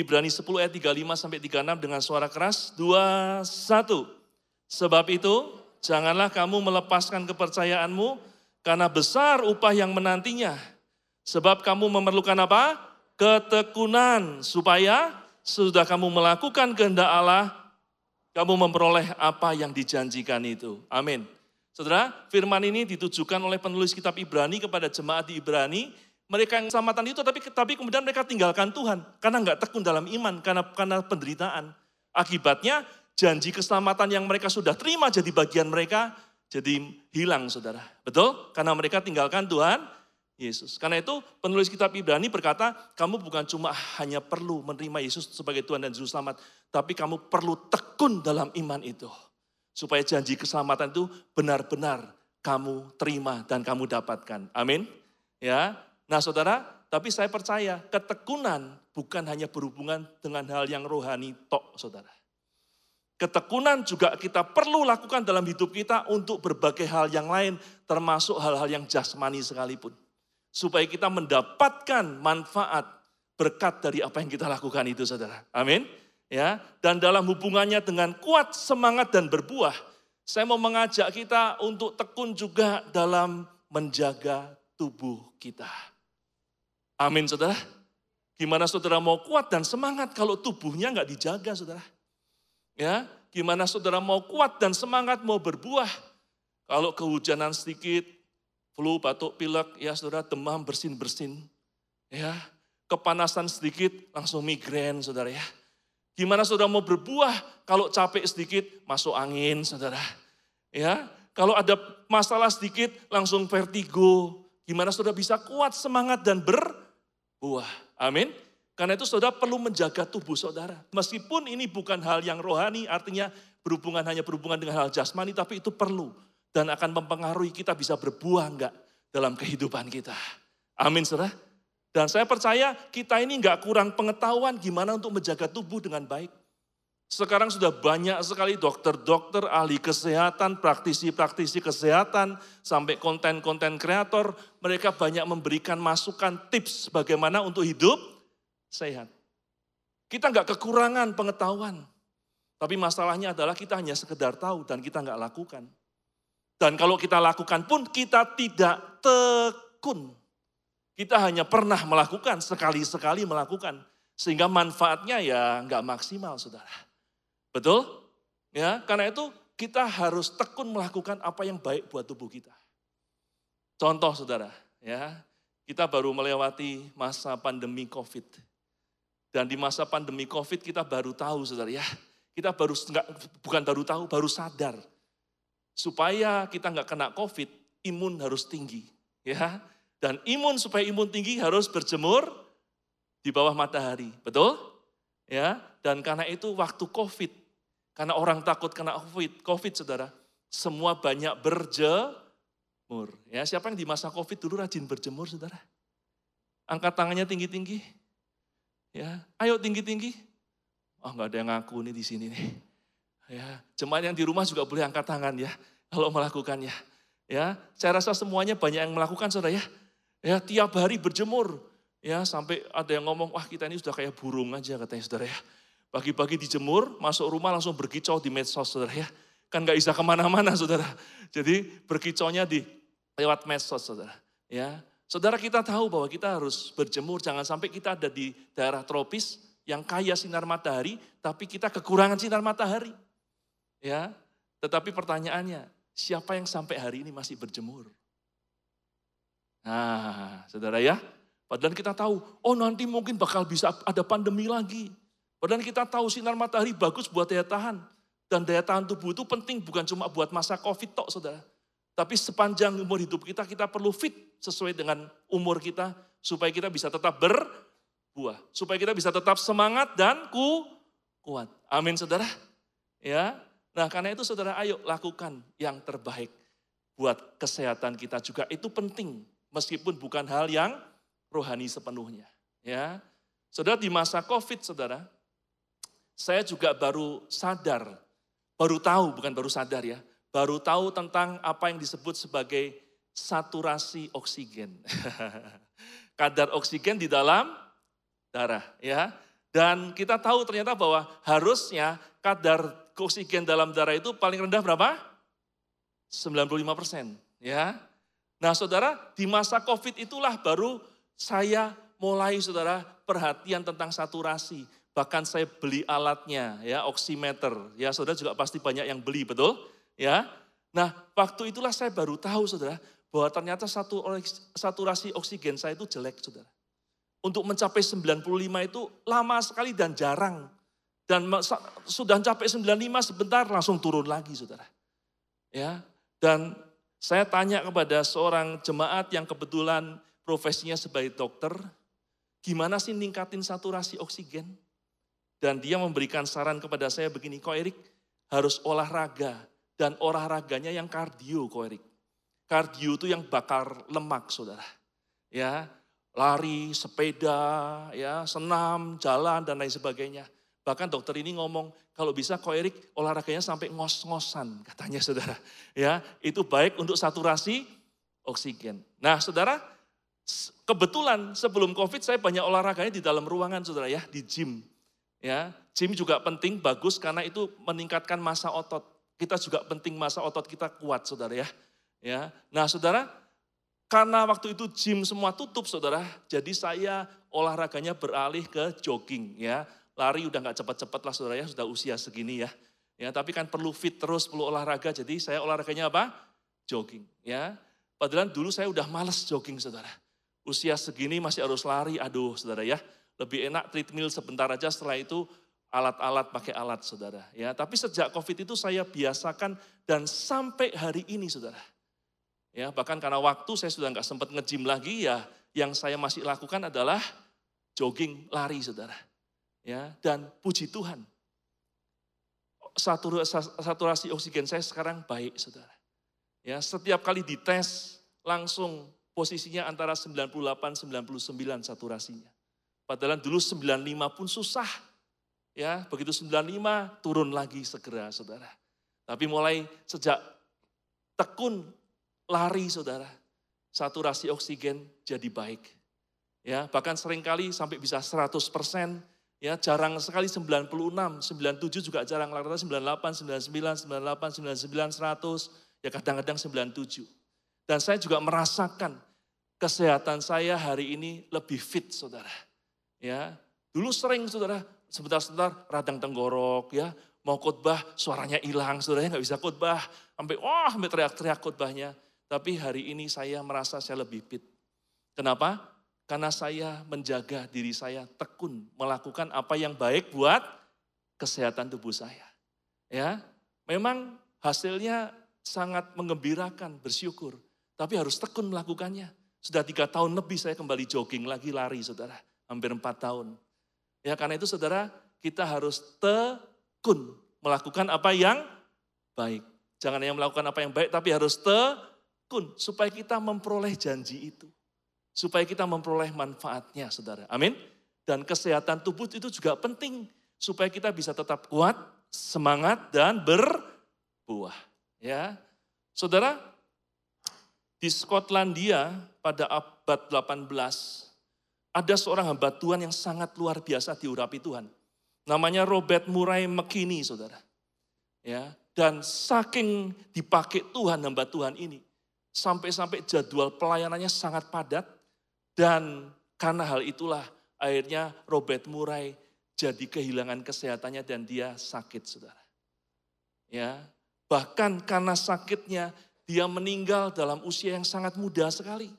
Ibrani 10 ayat 35 sampai 36 dengan suara keras. Dua, satu. Sebab itu, janganlah kamu melepaskan kepercayaanmu karena besar upah yang menantinya. Sebab kamu memerlukan apa? Ketekunan supaya sudah kamu melakukan kehendak Allah, kamu memperoleh apa yang dijanjikan itu. Amin. Saudara, firman ini ditujukan oleh penulis kitab Ibrani kepada jemaat di Ibrani. Mereka yang keselamatan itu, tapi, tapi kemudian mereka tinggalkan Tuhan. Karena nggak tekun dalam iman, karena, karena penderitaan. Akibatnya janji keselamatan yang mereka sudah terima jadi bagian mereka, jadi hilang saudara. Betul? Karena mereka tinggalkan Tuhan Yesus. Karena itu penulis kitab Ibrani berkata, kamu bukan cuma hanya perlu menerima Yesus sebagai Tuhan dan Juru Selamat, tapi kamu perlu tekun dalam iman itu. Supaya janji keselamatan itu benar-benar kamu terima dan kamu dapatkan. Amin. Ya. Nah saudara, tapi saya percaya ketekunan bukan hanya berhubungan dengan hal yang rohani tok saudara. Ketekunan juga kita perlu lakukan dalam hidup kita untuk berbagai hal yang lain, termasuk hal-hal yang jasmani sekalipun. Supaya kita mendapatkan manfaat berkat dari apa yang kita lakukan itu, saudara. Amin. Ya, dan dalam hubungannya dengan kuat semangat dan berbuah, saya mau mengajak kita untuk tekun juga dalam menjaga tubuh kita. Amin, saudara. Gimana saudara mau kuat dan semangat kalau tubuhnya nggak dijaga, saudara? Ya, gimana saudara mau kuat dan semangat mau berbuah. Kalau kehujanan sedikit, flu, batuk, pilek, ya saudara demam, bersin-bersin. Ya, kepanasan sedikit langsung migrain saudara ya. Gimana saudara mau berbuah kalau capek sedikit masuk angin saudara. Ya, kalau ada masalah sedikit langsung vertigo. Gimana saudara bisa kuat semangat dan berbuah. Amin. Karena itu saudara perlu menjaga tubuh saudara. Meskipun ini bukan hal yang rohani, artinya berhubungan hanya berhubungan dengan hal jasmani, tapi itu perlu. Dan akan mempengaruhi kita bisa berbuah enggak dalam kehidupan kita. Amin saudara. Dan saya percaya kita ini enggak kurang pengetahuan gimana untuk menjaga tubuh dengan baik. Sekarang sudah banyak sekali dokter-dokter, ahli kesehatan, praktisi-praktisi kesehatan, sampai konten-konten kreator. Mereka banyak memberikan masukan tips bagaimana untuk hidup sehat. Kita nggak kekurangan pengetahuan. Tapi masalahnya adalah kita hanya sekedar tahu dan kita nggak lakukan. Dan kalau kita lakukan pun kita tidak tekun. Kita hanya pernah melakukan, sekali-sekali melakukan. Sehingga manfaatnya ya nggak maksimal saudara. Betul? Ya, karena itu kita harus tekun melakukan apa yang baik buat tubuh kita. Contoh saudara, ya kita baru melewati masa pandemi COVID. Dan di masa pandemi COVID kita baru tahu saudara ya. Kita baru enggak, bukan baru tahu, baru sadar. Supaya kita nggak kena COVID, imun harus tinggi. ya. Dan imun supaya imun tinggi harus berjemur di bawah matahari. Betul? Ya, dan karena itu waktu COVID, karena orang takut kena COVID, COVID saudara, semua banyak berjemur. Ya, siapa yang di masa COVID dulu rajin berjemur, saudara? Angkat tangannya tinggi-tinggi. Ya, ayo tinggi-tinggi. Oh nggak ada yang ngaku nih di sini nih. Ya, jemaat yang di rumah juga boleh angkat tangan ya kalau melakukannya. Ya, saya rasa semuanya banyak yang melakukan saudara ya. Ya, tiap hari berjemur. Ya, sampai ada yang ngomong, wah kita ini sudah kayak burung aja katanya saudara ya. Pagi-pagi dijemur, masuk rumah langsung berkicau di medsos saudara ya. Kan nggak bisa ke mana-mana saudara. Jadi berkicaunya di lewat medsos saudara. Ya, Saudara kita tahu bahwa kita harus berjemur, jangan sampai kita ada di daerah tropis yang kaya sinar matahari, tapi kita kekurangan sinar matahari. Ya, tetapi pertanyaannya, siapa yang sampai hari ini masih berjemur? Nah, saudara ya, Padahal kita tahu, oh nanti mungkin bakal bisa ada pandemi lagi. Padahal kita tahu sinar matahari bagus buat daya tahan. Dan daya tahan tubuh itu penting bukan cuma buat masa COVID tok saudara. Tapi sepanjang umur hidup kita, kita perlu fit sesuai dengan umur kita. Supaya kita bisa tetap berbuah. Supaya kita bisa tetap semangat dan ku, kuat. Amin saudara. Ya, Nah karena itu saudara ayo lakukan yang terbaik buat kesehatan kita juga. Itu penting meskipun bukan hal yang rohani sepenuhnya. Ya, saudara di masa COVID, saudara, saya juga baru sadar, baru tahu, bukan baru sadar ya, baru tahu tentang apa yang disebut sebagai saturasi oksigen. Kadar oksigen di dalam darah, ya. Dan kita tahu ternyata bahwa harusnya kadar oksigen dalam darah itu paling rendah berapa? 95 persen, ya. Nah saudara, di masa COVID itulah baru saya mulai saudara perhatian tentang saturasi. Bahkan saya beli alatnya ya, oximeter. Ya saudara juga pasti banyak yang beli, betul? Ya. Nah waktu itulah saya baru tahu saudara, bahwa ternyata satu saturasi oksigen saya itu jelek saudara. Untuk mencapai 95 itu lama sekali dan jarang. Dan sudah mencapai 95 sebentar langsung turun lagi saudara. Ya, dan saya tanya kepada seorang jemaat yang kebetulan profesinya sebagai dokter, gimana sih ningkatin saturasi oksigen? Dan dia memberikan saran kepada saya begini, kok Erik harus olahraga dan olahraganya yang kardio kok Erik. Kardio itu yang bakar lemak saudara. Ya, lari, sepeda, ya, senam, jalan dan lain sebagainya. Bahkan dokter ini ngomong, kalau bisa kok Erik olahraganya sampai ngos-ngosan katanya saudara. Ya, itu baik untuk saturasi oksigen. Nah saudara, kebetulan sebelum COVID saya banyak olahraganya di dalam ruangan saudara ya, di gym. Ya, gym juga penting, bagus karena itu meningkatkan masa otot. Kita juga penting masa otot kita kuat saudara ya. Ya, nah saudara, karena waktu itu gym semua tutup saudara, jadi saya olahraganya beralih ke jogging ya lari udah nggak cepat-cepat lah saudara ya, sudah usia segini ya. Ya, tapi kan perlu fit terus, perlu olahraga. Jadi saya olahraganya apa? Jogging, ya. Padahal dulu saya udah males jogging, saudara. Usia segini masih harus lari, aduh, saudara ya. Lebih enak treadmill sebentar aja, setelah itu alat-alat pakai alat, saudara. Ya, tapi sejak COVID itu saya biasakan dan sampai hari ini, saudara. Ya, bahkan karena waktu saya sudah nggak sempat ngejim lagi, ya yang saya masih lakukan adalah jogging, lari, saudara. Ya, dan puji Tuhan, saturasi oksigen saya sekarang baik, saudara. Ya, setiap kali dites langsung posisinya antara 98-99 saturasinya. Padahal dulu 95 pun susah. Ya, begitu 95 turun lagi segera, saudara. Tapi mulai sejak tekun lari, saudara, saturasi oksigen jadi baik. Ya, bahkan sering kali sampai bisa 100 persen Ya, jarang sekali 96, 97 juga jarang, rata-rata 98, 99, 98, 99, 100, ya kadang-kadang 97. Dan saya juga merasakan kesehatan saya hari ini lebih fit, saudara. Ya, dulu sering, saudara, sebentar-sebentar radang tenggorok, ya, mau khotbah suaranya hilang, saudara nggak bisa khotbah, sampai wah, oh, sampai teriak-teriak khotbahnya. Tapi hari ini saya merasa saya lebih fit. Kenapa? Karena saya menjaga diri saya tekun melakukan apa yang baik buat kesehatan tubuh saya. Ya, memang hasilnya sangat mengembirakan, bersyukur. Tapi harus tekun melakukannya. Sudah tiga tahun lebih saya kembali jogging lagi lari saudara. Hampir empat tahun. Ya karena itu saudara kita harus tekun melakukan apa yang baik. Jangan hanya melakukan apa yang baik tapi harus tekun supaya kita memperoleh janji itu supaya kita memperoleh manfaatnya, saudara. Amin. Dan kesehatan tubuh itu juga penting supaya kita bisa tetap kuat, semangat dan berbuah. Ya, saudara, di Skotlandia pada abad 18 ada seorang hamba Tuhan yang sangat luar biasa diurapi Tuhan. Namanya Robert Murray McKinney, saudara. Ya, dan saking dipakai Tuhan hamba Tuhan ini, sampai-sampai jadwal pelayanannya sangat padat, dan karena hal itulah akhirnya Robert Murray jadi kehilangan kesehatannya dan dia sakit saudara. Ya, bahkan karena sakitnya dia meninggal dalam usia yang sangat muda sekali.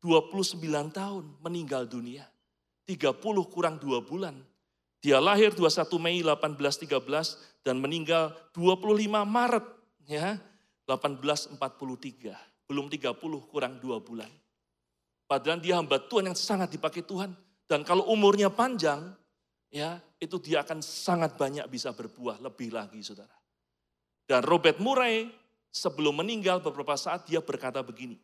29 tahun meninggal dunia. 30 kurang 2 bulan. Dia lahir 21 Mei 1813 dan meninggal 25 Maret ya 1843. Belum 30 kurang 2 bulan. Padahal dia hamba Tuhan yang sangat dipakai Tuhan. Dan kalau umurnya panjang, ya itu dia akan sangat banyak bisa berbuah lebih lagi saudara. Dan Robert Murray sebelum meninggal beberapa saat dia berkata begini,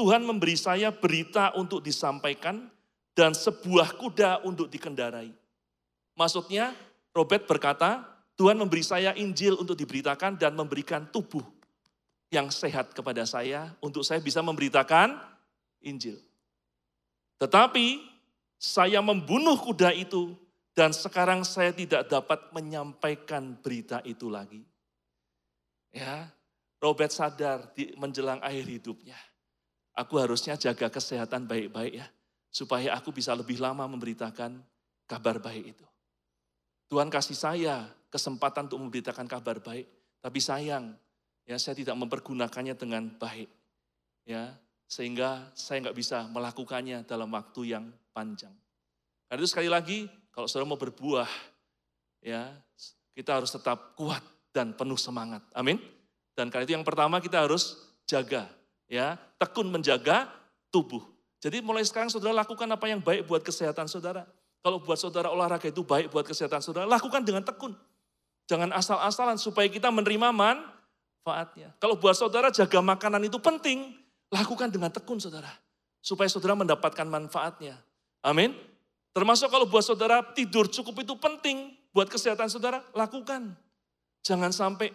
Tuhan memberi saya berita untuk disampaikan dan sebuah kuda untuk dikendarai. Maksudnya Robert berkata, Tuhan memberi saya Injil untuk diberitakan dan memberikan tubuh yang sehat kepada saya untuk saya bisa memberitakan Injil. Tetapi saya membunuh kuda itu dan sekarang saya tidak dapat menyampaikan berita itu lagi. Ya, Robert sadar di menjelang akhir hidupnya. Aku harusnya jaga kesehatan baik-baik ya. Supaya aku bisa lebih lama memberitakan kabar baik itu. Tuhan kasih saya kesempatan untuk memberitakan kabar baik. Tapi sayang, ya saya tidak mempergunakannya dengan baik. Ya, sehingga saya nggak bisa melakukannya dalam waktu yang panjang. Karena itu sekali lagi, kalau saudara mau berbuah, ya kita harus tetap kuat dan penuh semangat. Amin. Dan karena itu yang pertama kita harus jaga, ya tekun menjaga tubuh. Jadi mulai sekarang saudara lakukan apa yang baik buat kesehatan saudara. Kalau buat saudara olahraga itu baik buat kesehatan saudara, lakukan dengan tekun. Jangan asal-asalan supaya kita menerima manfaatnya. Kalau buat saudara jaga makanan itu penting, lakukan dengan tekun saudara. Supaya saudara mendapatkan manfaatnya. Amin. Termasuk kalau buat saudara tidur cukup itu penting buat kesehatan saudara, lakukan. Jangan sampai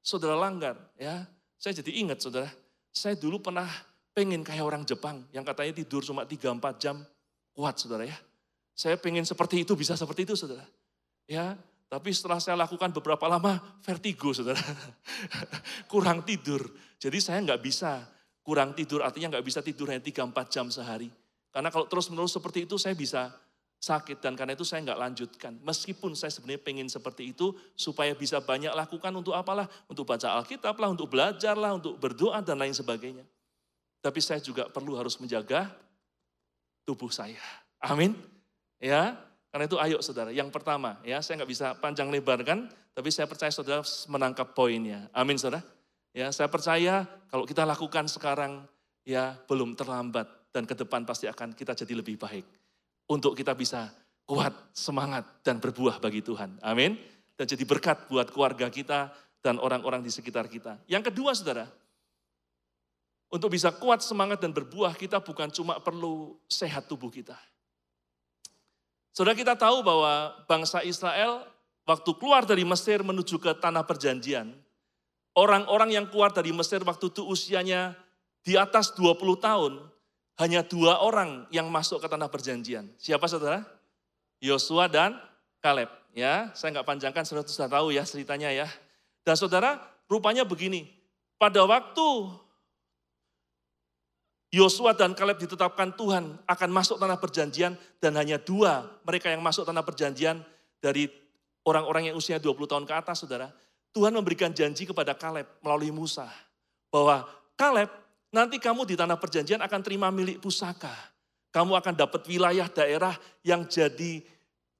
saudara langgar ya. Saya jadi ingat saudara, saya dulu pernah pengen kayak orang Jepang yang katanya tidur cuma 3-4 jam kuat saudara ya. Saya pengen seperti itu, bisa seperti itu saudara. Ya, tapi setelah saya lakukan beberapa lama, vertigo saudara. kurang tidur. Jadi saya nggak bisa kurang tidur, artinya nggak bisa tidur hanya 3-4 jam sehari. Karena kalau terus-menerus seperti itu saya bisa sakit dan karena itu saya nggak lanjutkan. Meskipun saya sebenarnya pengen seperti itu supaya bisa banyak lakukan untuk apalah, untuk baca Alkitab lah, untuk belajar lah, untuk berdoa dan lain sebagainya. Tapi saya juga perlu harus menjaga tubuh saya. Amin. Ya, karena itu ayo saudara. Yang pertama, ya saya nggak bisa panjang lebar kan, tapi saya percaya saudara menangkap poinnya. Amin saudara. Ya, saya percaya kalau kita lakukan sekarang, ya belum terlambat dan ke depan pasti akan kita jadi lebih baik. Untuk kita bisa kuat, semangat, dan berbuah bagi Tuhan. Amin. Dan jadi berkat buat keluarga kita dan orang-orang di sekitar kita. Yang kedua saudara, untuk bisa kuat, semangat, dan berbuah kita bukan cuma perlu sehat tubuh kita. Saudara kita tahu bahwa bangsa Israel waktu keluar dari Mesir menuju ke tanah perjanjian, orang-orang yang keluar dari Mesir waktu itu usianya di atas 20 tahun, hanya dua orang yang masuk ke tanah perjanjian. Siapa saudara? Yosua dan Kaleb. Ya, saya nggak panjangkan, saudara sudah tahu ya ceritanya ya. Dan saudara, rupanya begini. Pada waktu Yosua dan Kaleb ditetapkan Tuhan akan masuk tanah perjanjian dan hanya dua mereka yang masuk tanah perjanjian dari orang-orang yang usia 20 tahun ke atas, saudara. Tuhan memberikan janji kepada Kaleb melalui Musa bahwa Kaleb Nanti kamu di tanah perjanjian akan terima milik pusaka. Kamu akan dapat wilayah daerah yang jadi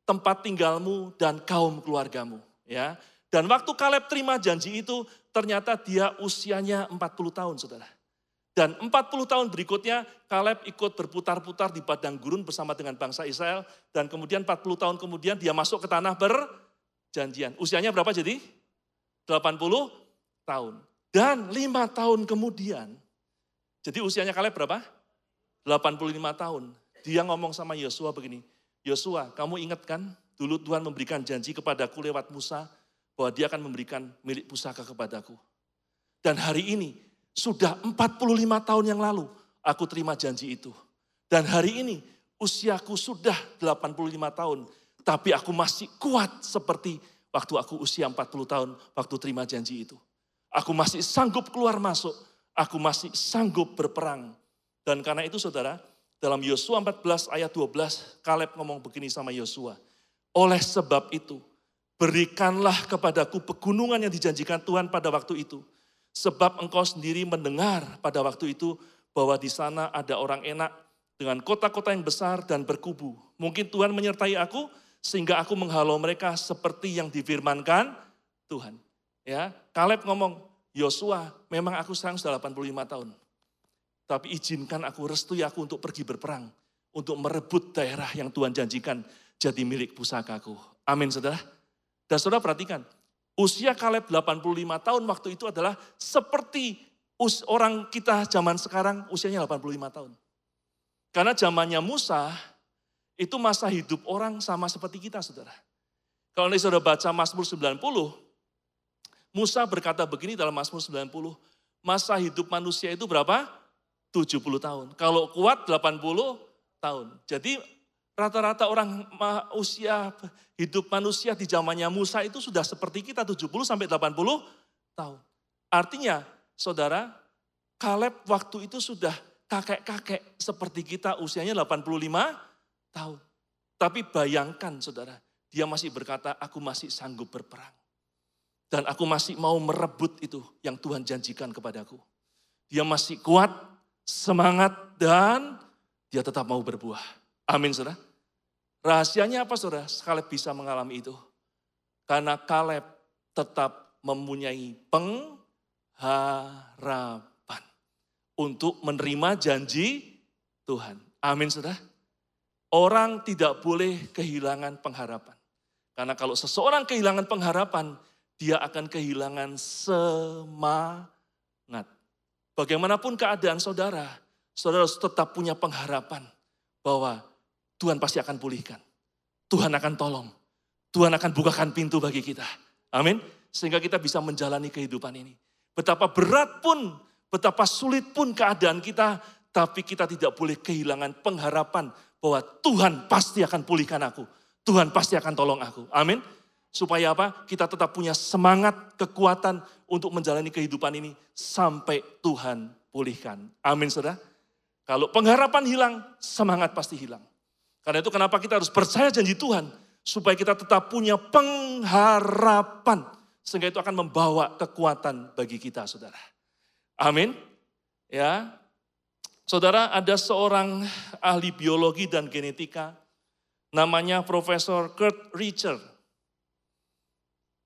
tempat tinggalmu dan kaum keluargamu. Ya. Dan waktu Kaleb terima janji itu, ternyata dia usianya 40 tahun, saudara. Dan 40 tahun berikutnya, Kaleb ikut berputar-putar di padang gurun bersama dengan bangsa Israel. Dan kemudian 40 tahun kemudian dia masuk ke tanah berjanjian. Usianya berapa jadi? 80 tahun. Dan lima tahun kemudian, jadi usianya Kaleb berapa? 85 tahun. Dia ngomong sama Yosua begini, Yosua, kamu ingat kan dulu Tuhan memberikan janji kepadaku lewat Musa bahwa dia akan memberikan milik pusaka kepadaku. Dan hari ini sudah 45 tahun yang lalu aku terima janji itu. Dan hari ini usiaku sudah 85 tahun, tapi aku masih kuat seperti waktu aku usia 40 tahun waktu terima janji itu. Aku masih sanggup keluar masuk, aku masih sanggup berperang. Dan karena itu saudara, dalam Yosua 14 ayat 12, Kaleb ngomong begini sama Yosua. Oleh sebab itu, berikanlah kepadaku pegunungan yang dijanjikan Tuhan pada waktu itu. Sebab engkau sendiri mendengar pada waktu itu bahwa di sana ada orang enak dengan kota-kota yang besar dan berkubu. Mungkin Tuhan menyertai aku sehingga aku menghalau mereka seperti yang difirmankan Tuhan. Ya, Kaleb ngomong, Yosua, memang aku sekarang sudah 85 tahun. Tapi izinkan aku, restui aku untuk pergi berperang. Untuk merebut daerah yang Tuhan janjikan jadi milik pusakaku. Amin saudara. Dan saudara perhatikan, usia Kaleb 85 tahun waktu itu adalah seperti us, orang kita zaman sekarang usianya 85 tahun. Karena zamannya Musa, itu masa hidup orang sama seperti kita saudara. Kalau nanti saudara baca Mazmur 90, Musa berkata begini dalam Mazmur 90, masa hidup manusia itu berapa? 70 tahun. Kalau kuat 80 tahun. Jadi rata-rata orang usia hidup manusia di zamannya Musa itu sudah seperti kita 70 sampai 80 tahun. Artinya, saudara, Kaleb waktu itu sudah kakek-kakek seperti kita usianya 85 tahun. Tapi bayangkan saudara, dia masih berkata, aku masih sanggup berperang. Dan aku masih mau merebut itu yang Tuhan janjikan kepadaku. Dia masih kuat, semangat, dan dia tetap mau berbuah. Amin saudara. Rahasianya apa saudara? Kaleb bisa mengalami itu. Karena Kaleb tetap mempunyai pengharapan. Untuk menerima janji Tuhan. Amin saudara. Orang tidak boleh kehilangan pengharapan. Karena kalau seseorang kehilangan pengharapan, dia akan kehilangan semangat. Bagaimanapun keadaan saudara, saudara tetap punya pengharapan bahwa Tuhan pasti akan pulihkan. Tuhan akan tolong. Tuhan akan bukakan pintu bagi kita. Amin. Sehingga kita bisa menjalani kehidupan ini. Betapa berat pun, betapa sulit pun keadaan kita, tapi kita tidak boleh kehilangan pengharapan bahwa Tuhan pasti akan pulihkan aku. Tuhan pasti akan tolong aku. Amin. Supaya apa? Kita tetap punya semangat, kekuatan untuk menjalani kehidupan ini sampai Tuhan pulihkan. Amin, saudara. Kalau pengharapan hilang, semangat pasti hilang. Karena itu kenapa kita harus percaya janji Tuhan. Supaya kita tetap punya pengharapan. Sehingga itu akan membawa kekuatan bagi kita saudara. Amin. Ya, Saudara, ada seorang ahli biologi dan genetika, namanya Profesor Kurt Richer.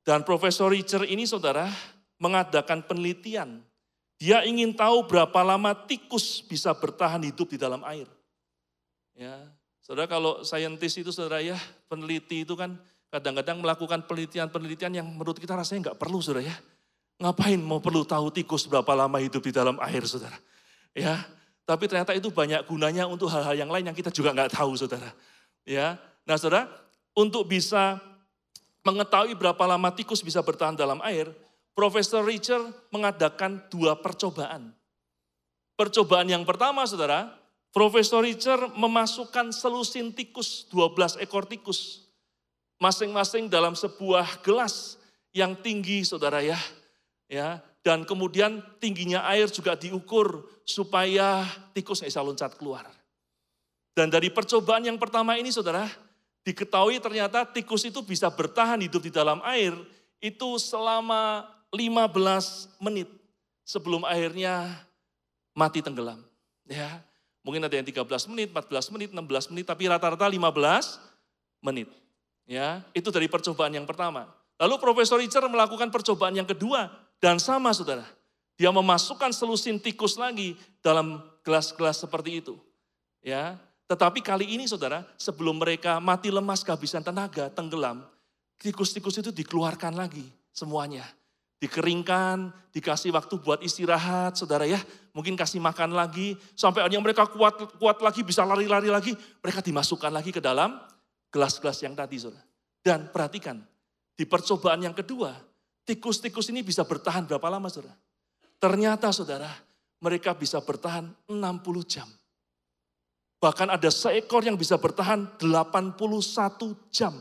Dan Profesor Richer ini, saudara, mengadakan penelitian. Dia ingin tahu berapa lama tikus bisa bertahan hidup di dalam air. Ya, Saudara kalau saintis itu saudara ya, peneliti itu kan kadang-kadang melakukan penelitian-penelitian yang menurut kita rasanya nggak perlu saudara ya. Ngapain mau perlu tahu tikus berapa lama hidup di dalam air saudara. Ya, tapi ternyata itu banyak gunanya untuk hal-hal yang lain yang kita juga nggak tahu saudara. Ya, nah saudara, untuk bisa mengetahui berapa lama tikus bisa bertahan dalam air, Profesor Richard mengadakan dua percobaan. Percobaan yang pertama saudara, Profesor Richard memasukkan selusin tikus, 12 ekor tikus. Masing-masing dalam sebuah gelas yang tinggi saudara ya. ya Dan kemudian tingginya air juga diukur supaya tikus bisa loncat keluar. Dan dari percobaan yang pertama ini saudara, diketahui ternyata tikus itu bisa bertahan hidup di dalam air itu selama 15 menit sebelum airnya mati tenggelam. Ya, Mungkin ada yang 13 menit, 14 menit, 16 menit, tapi rata-rata 15 menit. Ya, itu dari percobaan yang pertama. Lalu Profesor Richard melakukan percobaan yang kedua dan sama Saudara. Dia memasukkan selusin tikus lagi dalam gelas-gelas seperti itu. Ya, tetapi kali ini Saudara, sebelum mereka mati lemas kehabisan tenaga, tenggelam, tikus-tikus itu dikeluarkan lagi semuanya dikeringkan, dikasih waktu buat istirahat, saudara ya. Mungkin kasih makan lagi, sampai yang mereka kuat kuat lagi, bisa lari-lari lagi, mereka dimasukkan lagi ke dalam gelas-gelas yang tadi, saudara. Dan perhatikan, di percobaan yang kedua, tikus-tikus ini bisa bertahan berapa lama, saudara? Ternyata, saudara, mereka bisa bertahan 60 jam. Bahkan ada seekor yang bisa bertahan 81 jam.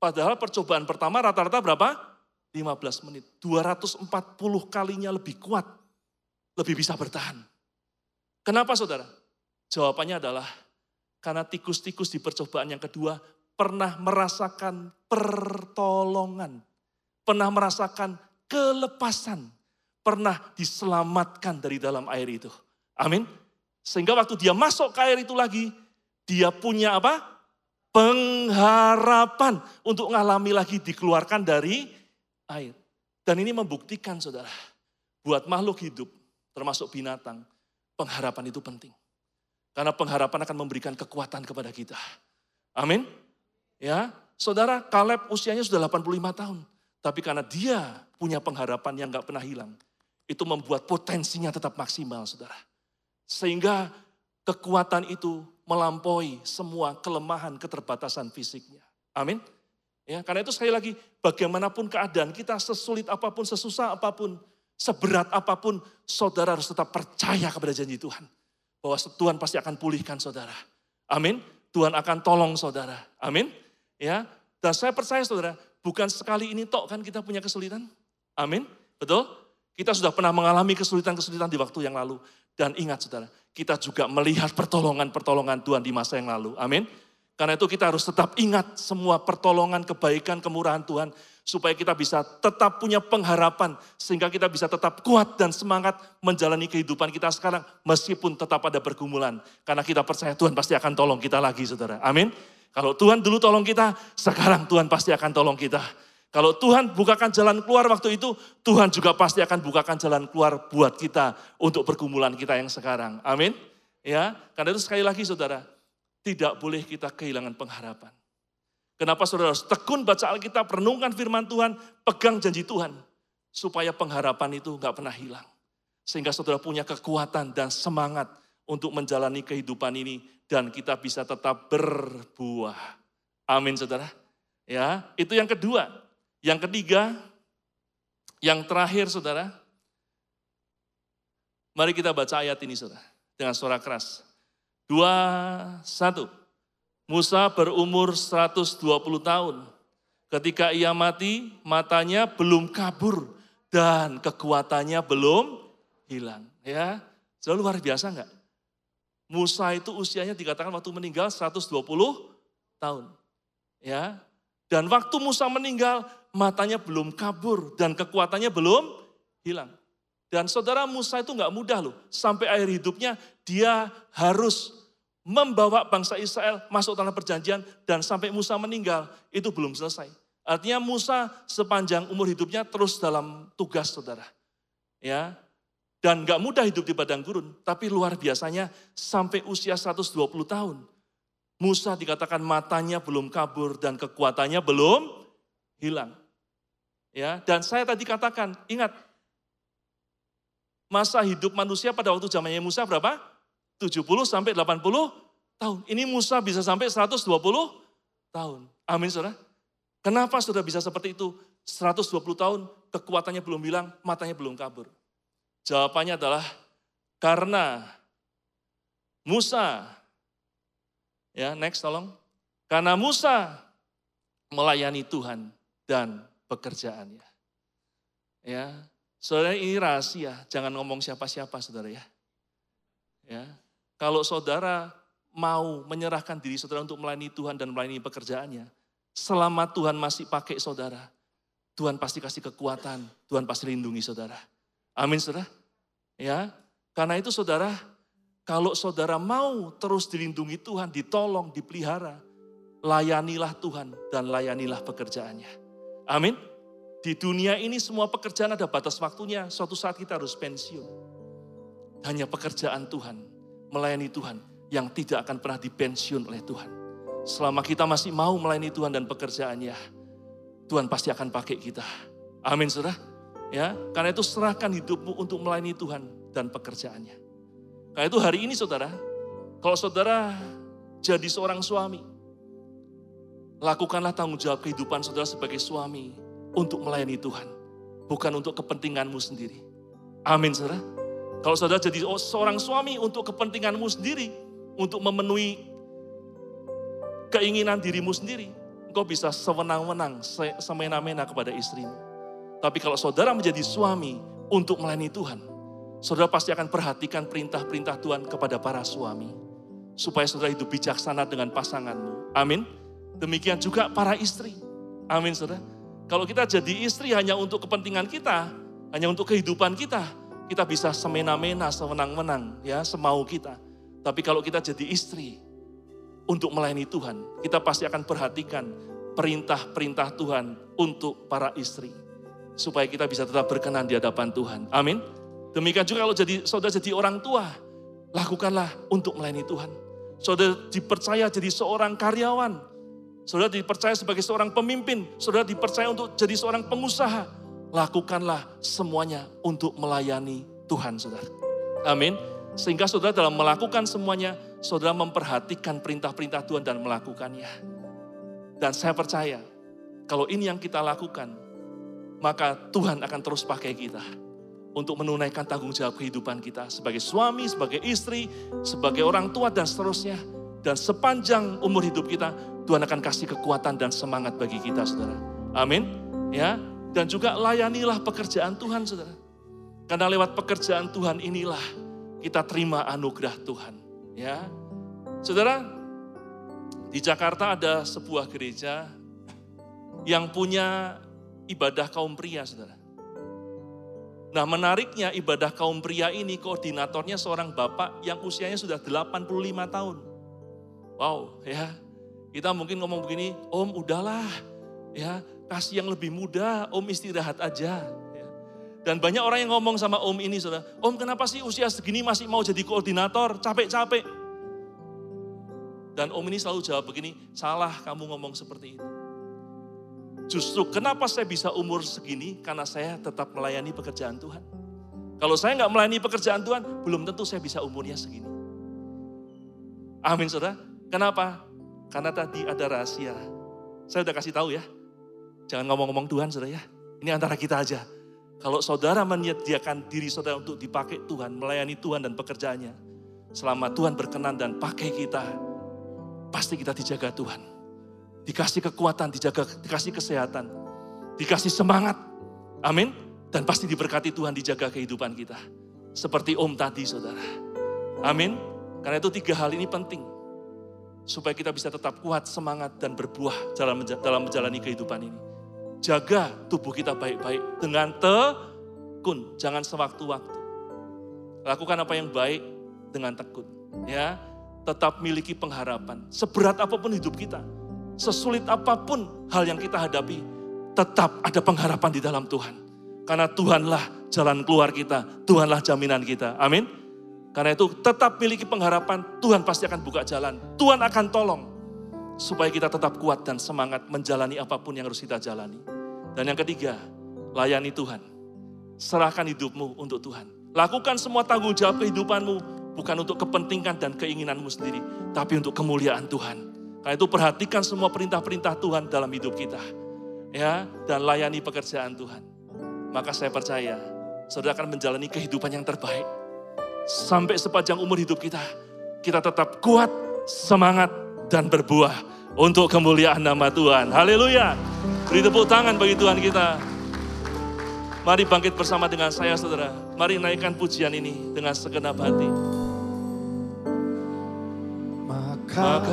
Padahal percobaan pertama rata-rata berapa? 15 menit. 240 kalinya lebih kuat. Lebih bisa bertahan. Kenapa saudara? Jawabannya adalah karena tikus-tikus di percobaan yang kedua pernah merasakan pertolongan. Pernah merasakan kelepasan. Pernah diselamatkan dari dalam air itu. Amin. Sehingga waktu dia masuk ke air itu lagi, dia punya apa? Pengharapan untuk mengalami lagi dikeluarkan dari air. Dan ini membuktikan saudara, buat makhluk hidup, termasuk binatang, pengharapan itu penting. Karena pengharapan akan memberikan kekuatan kepada kita. Amin. Ya, saudara Kaleb usianya sudah 85 tahun. Tapi karena dia punya pengharapan yang gak pernah hilang. Itu membuat potensinya tetap maksimal saudara. Sehingga kekuatan itu melampaui semua kelemahan keterbatasan fisiknya. Amin. Ya, karena itu sekali lagi bagaimanapun keadaan kita sesulit apa pun, sesusah apa pun, seberat apa pun, saudara harus tetap percaya kepada janji Tuhan bahwa Tuhan pasti akan pulihkan saudara. Amin. Tuhan akan tolong saudara. Amin. Ya. Dan saya percaya saudara, bukan sekali ini tok kan kita punya kesulitan. Amin. Betul? Kita sudah pernah mengalami kesulitan-kesulitan di waktu yang lalu. Dan ingat saudara, kita juga melihat pertolongan-pertolongan Tuhan di masa yang lalu. Amin. Karena itu kita harus tetap ingat semua pertolongan, kebaikan, kemurahan Tuhan supaya kita bisa tetap punya pengharapan sehingga kita bisa tetap kuat dan semangat menjalani kehidupan kita sekarang meskipun tetap ada pergumulan karena kita percaya Tuhan pasti akan tolong kita lagi Saudara. Amin. Kalau Tuhan dulu tolong kita, sekarang Tuhan pasti akan tolong kita. Kalau Tuhan bukakan jalan keluar waktu itu, Tuhan juga pasti akan bukakan jalan keluar buat kita untuk pergumulan kita yang sekarang. Amin. Ya, karena itu sekali lagi Saudara, tidak boleh kita kehilangan pengharapan. Kenapa saudara harus tekun baca Alkitab, renungkan firman Tuhan, pegang janji Tuhan. Supaya pengharapan itu nggak pernah hilang. Sehingga saudara punya kekuatan dan semangat untuk menjalani kehidupan ini. Dan kita bisa tetap berbuah. Amin saudara. Ya, itu yang kedua. Yang ketiga, yang terakhir saudara. Mari kita baca ayat ini saudara. Dengan suara keras. Dua, satu. Musa berumur 120 tahun. Ketika ia mati, matanya belum kabur dan kekuatannya belum hilang. Ya, selalu luar biasa enggak? Musa itu usianya dikatakan waktu meninggal 120 tahun. Ya, dan waktu Musa meninggal, matanya belum kabur dan kekuatannya belum hilang. Dan saudara Musa itu enggak mudah loh. Sampai akhir hidupnya dia harus membawa bangsa Israel masuk tanah perjanjian dan sampai Musa meninggal itu belum selesai. Artinya Musa sepanjang umur hidupnya terus dalam tugas saudara. Ya, dan gak mudah hidup di padang gurun, tapi luar biasanya sampai usia 120 tahun. Musa dikatakan matanya belum kabur dan kekuatannya belum hilang. Ya, dan saya tadi katakan, ingat masa hidup manusia pada waktu zamannya Musa berapa? 70 sampai 80 tahun. Ini Musa bisa sampai 120 tahun. Amin saudara. Kenapa sudah bisa seperti itu? 120 tahun kekuatannya belum hilang, matanya belum kabur. Jawabannya adalah karena Musa, ya next tolong. Karena Musa melayani Tuhan dan pekerjaannya. Ya, saudara ini rahasia, jangan ngomong siapa-siapa saudara ya. Ya, kalau saudara mau menyerahkan diri saudara untuk melayani Tuhan dan melayani pekerjaannya, selama Tuhan masih pakai saudara, Tuhan pasti kasih kekuatan, Tuhan pasti lindungi saudara. Amin saudara. Ya, karena itu saudara, kalau saudara mau terus dilindungi Tuhan, ditolong, dipelihara, layanilah Tuhan dan layanilah pekerjaannya. Amin. Di dunia ini semua pekerjaan ada batas waktunya, suatu saat kita harus pensiun. Hanya pekerjaan Tuhan melayani Tuhan yang tidak akan pernah dipensiun oleh Tuhan. Selama kita masih mau melayani Tuhan dan pekerjaannya, Tuhan pasti akan pakai kita. Amin, saudara. Ya, karena itu serahkan hidupmu untuk melayani Tuhan dan pekerjaannya. Karena itu hari ini saudara, kalau saudara jadi seorang suami, lakukanlah tanggung jawab kehidupan saudara sebagai suami untuk melayani Tuhan. Bukan untuk kepentinganmu sendiri. Amin saudara. Kalau saudara jadi seorang suami untuk kepentinganmu sendiri, untuk memenuhi keinginan dirimu sendiri, engkau bisa sewenang-wenang, semena-mena kepada istrimu. Tapi kalau saudara menjadi suami untuk melayani Tuhan, saudara pasti akan perhatikan perintah-perintah Tuhan kepada para suami. Supaya saudara hidup bijaksana dengan pasanganmu. Amin. Demikian juga para istri. Amin saudara. Kalau kita jadi istri hanya untuk kepentingan kita, hanya untuk kehidupan kita, kita bisa semena-mena, sewenang-wenang, ya, semau kita. Tapi kalau kita jadi istri untuk melayani Tuhan, kita pasti akan perhatikan perintah-perintah Tuhan untuk para istri. Supaya kita bisa tetap berkenan di hadapan Tuhan. Amin. Demikian juga kalau jadi saudara jadi orang tua, lakukanlah untuk melayani Tuhan. Saudara dipercaya jadi seorang karyawan. Saudara dipercaya sebagai seorang pemimpin. Saudara dipercaya untuk jadi seorang pengusaha. Lakukanlah semuanya untuk melayani Tuhan, saudara. Amin. Sehingga saudara dalam melakukan semuanya, saudara memperhatikan perintah-perintah Tuhan dan melakukannya. Dan saya percaya, kalau ini yang kita lakukan, maka Tuhan akan terus pakai kita untuk menunaikan tanggung jawab kehidupan kita sebagai suami, sebagai istri, sebagai orang tua dan seterusnya. Dan sepanjang umur hidup kita, Tuhan akan kasih kekuatan dan semangat bagi kita, saudara. Amin. Ya, dan juga layanilah pekerjaan Tuhan, saudara. Karena lewat pekerjaan Tuhan inilah kita terima anugerah Tuhan. Ya, saudara, di Jakarta ada sebuah gereja yang punya ibadah kaum pria, saudara. Nah menariknya ibadah kaum pria ini koordinatornya seorang bapak yang usianya sudah 85 tahun. Wow ya, kita mungkin ngomong begini, om udahlah ya kasih yang lebih muda, om istirahat aja. Ya. Dan banyak orang yang ngomong sama om ini, saudara, om kenapa sih usia segini masih mau jadi koordinator, capek-capek. Dan om ini selalu jawab begini, salah kamu ngomong seperti itu. Justru kenapa saya bisa umur segini? Karena saya tetap melayani pekerjaan Tuhan. Kalau saya nggak melayani pekerjaan Tuhan, belum tentu saya bisa umurnya segini. Amin saudara. Kenapa? Karena tadi ada rahasia. Saya udah kasih tahu ya. Jangan ngomong-ngomong Tuhan saudara ya. Ini antara kita aja. Kalau saudara menyediakan diri saudara untuk dipakai Tuhan, melayani Tuhan dan pekerjaannya. Selama Tuhan berkenan dan pakai kita, pasti kita dijaga Tuhan dikasih kekuatan, dijaga, dikasih kesehatan, dikasih semangat. Amin. Dan pasti diberkati Tuhan dijaga kehidupan kita. Seperti Om tadi saudara. Amin. Karena itu tiga hal ini penting. Supaya kita bisa tetap kuat, semangat, dan berbuah dalam, dalam menjalani kehidupan ini. Jaga tubuh kita baik-baik dengan tekun. Jangan sewaktu-waktu. Lakukan apa yang baik dengan tekun. Ya, tetap miliki pengharapan. Seberat apa pun hidup kita, sesulit apa pun hal yang kita hadapi, tetap ada pengharapan di dalam Tuhan. Karena Tuhanlah jalan keluar kita, Tuhanlah jaminan kita. Amin. Karena itu tetap miliki pengharapan, Tuhan pasti akan buka jalan. Tuhan akan tolong. Supaya kita tetap kuat dan semangat menjalani apa pun yang harus kita jalani. Dan yang ketiga, layani Tuhan. Serahkan hidupmu untuk Tuhan. Lakukan semua tanggung jawab kehidupanmu bukan untuk kepentingan dan keinginanmu sendiri, tapi untuk kemuliaan Tuhan. Karena itu perhatikan semua perintah-perintah Tuhan dalam hidup kita. Ya, dan layani pekerjaan Tuhan. Maka saya percaya, saudara akan menjalani kehidupan yang terbaik. Sampai sepanjang umur hidup kita, kita tetap kuat, semangat, dan berbuah untuk kemuliaan nama Tuhan. Haleluya. Beri tepuk tangan bagi Tuhan kita. Mari bangkit bersama dengan saya saudara. Mari naikkan pujian ini dengan segenap hati. Makananku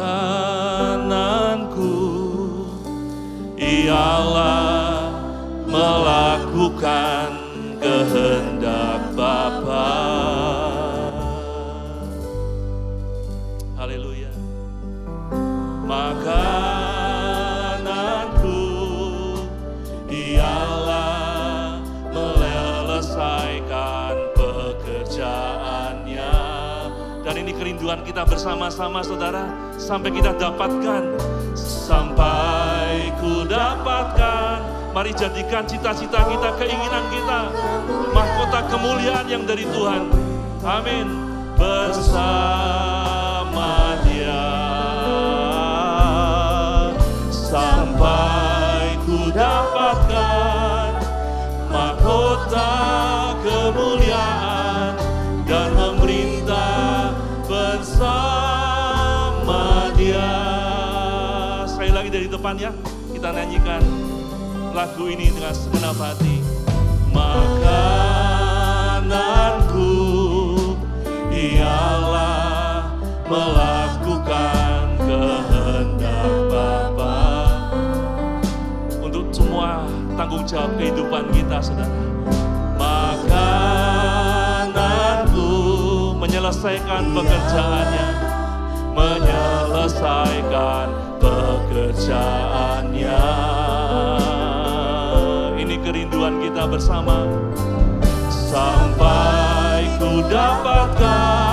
ialah melakukan kehendak Bapa. Makananku ialah pekerjaannya. Dan ini kerinduan kita bersama-sama saudara. Sampai kita dapatkan. Sampai ku dapatkan. Mari jadikan cita-cita kita, keinginan kita. Mahkota kemuliaan yang dari Tuhan. Amin. Bersama kemuliaan dan memerintah bersama dia. Sekali lagi dari depan ya, kita nyanyikan lagu ini dengan segenap hati. Makananku ialah melakukan kehendak Bapa. Untuk semua tanggung jawab kehidupan kita, saudara. Menyelesaikan pekerjaannya, menyelesaikan pekerjaannya. Ini kerinduan kita bersama. Sampai ku dapatkan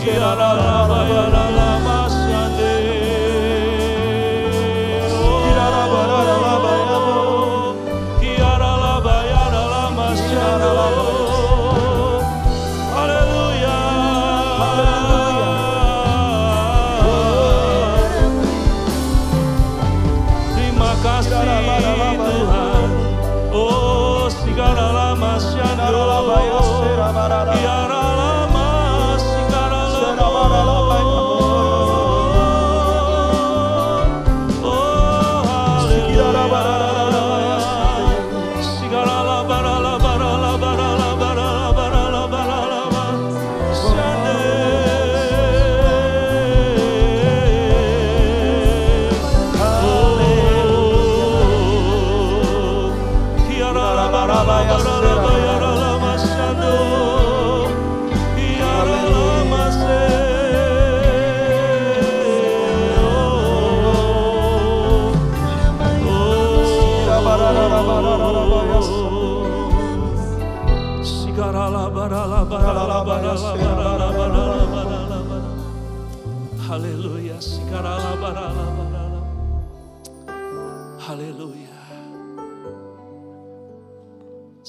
Shira la la la la.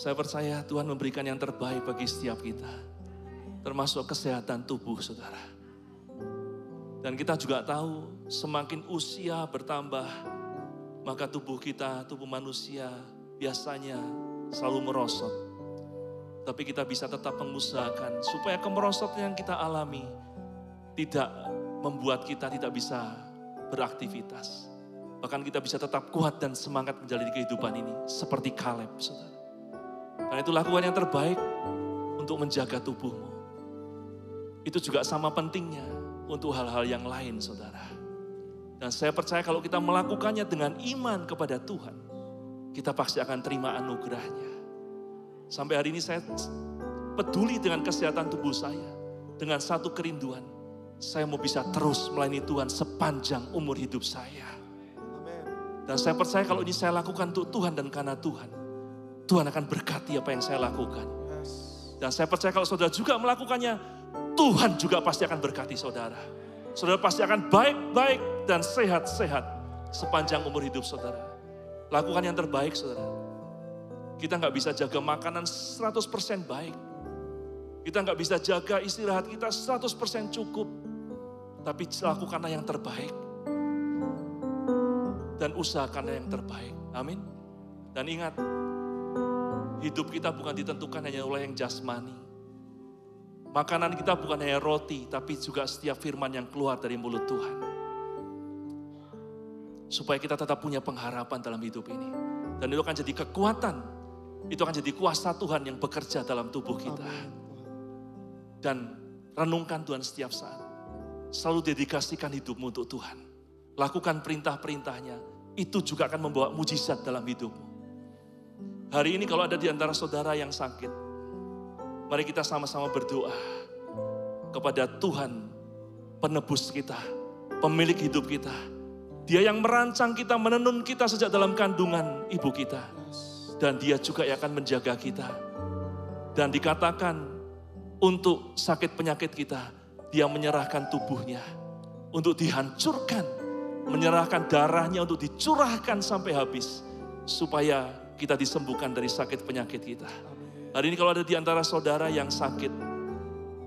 Saya percaya Tuhan memberikan yang terbaik bagi setiap kita. Termasuk kesehatan tubuh saudara. Dan kita juga tahu semakin usia bertambah, maka tubuh kita, tubuh manusia biasanya selalu merosot. Tapi kita bisa tetap mengusahakan supaya kemerosotan yang kita alami tidak membuat kita tidak bisa beraktivitas. Bahkan kita bisa tetap kuat dan semangat menjalani kehidupan ini seperti Kaleb, saudara. Karena itu lakukan yang terbaik untuk menjaga tubuhmu. Itu juga sama pentingnya untuk hal-hal yang lain, saudara. Dan saya percaya kalau kita melakukannya dengan iman kepada Tuhan, kita pasti akan terima anugerahnya. Sampai hari ini saya peduli dengan kesehatan tubuh saya. Dengan satu kerinduan, saya mau bisa terus melayani Tuhan sepanjang umur hidup saya. Dan saya percaya kalau ini saya lakukan untuk Tuhan dan karena Tuhan, Tuhan akan berkati apa yang saya lakukan. Dan saya percaya kalau saudara juga melakukannya, Tuhan juga pasti akan berkati saudara. Saudara pasti akan baik-baik dan sehat-sehat sepanjang umur hidup saudara. Lakukan yang terbaik saudara. Kita nggak bisa jaga makanan 100% baik. Kita nggak bisa jaga istirahat kita 100% cukup. Tapi lakukanlah yang terbaik. Dan usahakanlah yang terbaik. Amin. Dan ingat, hidup kita bukan ditentukan hanya oleh yang jasmani. Makanan kita bukan hanya roti, tapi juga setiap firman yang keluar dari mulut Tuhan. Supaya kita tetap punya pengharapan dalam hidup ini. Dan itu akan jadi kekuatan. Itu akan jadi kuasa Tuhan yang bekerja dalam tubuh kita. Dan renungkan Tuhan setiap saat. Selalu dedikasikan hidupmu untuk Tuhan. Lakukan perintah-perintahnya. itu juga akan membawa mujizat dalam hidupmu. Hari ini kalau ada di antara saudara yang sakit, mari kita sama-sama berdoa kepada Tuhan penebus kita, pemilik hidup kita. Dia yang merancang kita, menenun kita sejak dalam kandungan ibu kita. Dan dia juga yang akan menjaga kita. Dan dikatakan untuk sakit penyakit kita, dia menyerahkan tubuhnya untuk dihancurkan, menyerahkan darahnya untuk dicurahkan sampai habis, supaya kita disembuhkan dari sakit penyakit kita. Hari ini kalau ada di antara saudara yang sakit,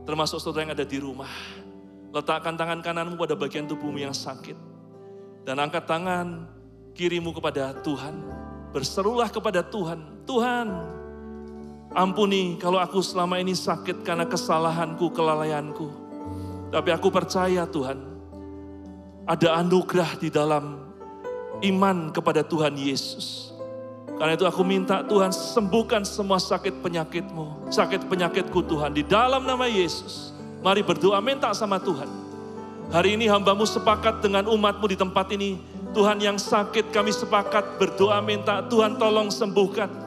termasuk saudara yang ada di rumah, letakkan tangan kananmu pada bagian tubuhmu yang sakit, dan angkat tangan kirimu kepada Tuhan, berserulah kepada Tuhan, Tuhan, Ampuni kalau aku selama ini sakit karena kesalahanku, kelalaianku. Tapi aku percaya Tuhan, ada anugerah di dalam iman kepada Tuhan Yesus. Karena itu aku minta Tuhan sembuhkan semua sakit penyakitmu, sakit penyakitku Tuhan. Di dalam nama Yesus, mari berdoa minta sama Tuhan. Hari ini hambamu sepakat dengan umatmu di tempat ini. Tuhan yang sakit kami sepakat berdoa minta Tuhan tolong sembuhkan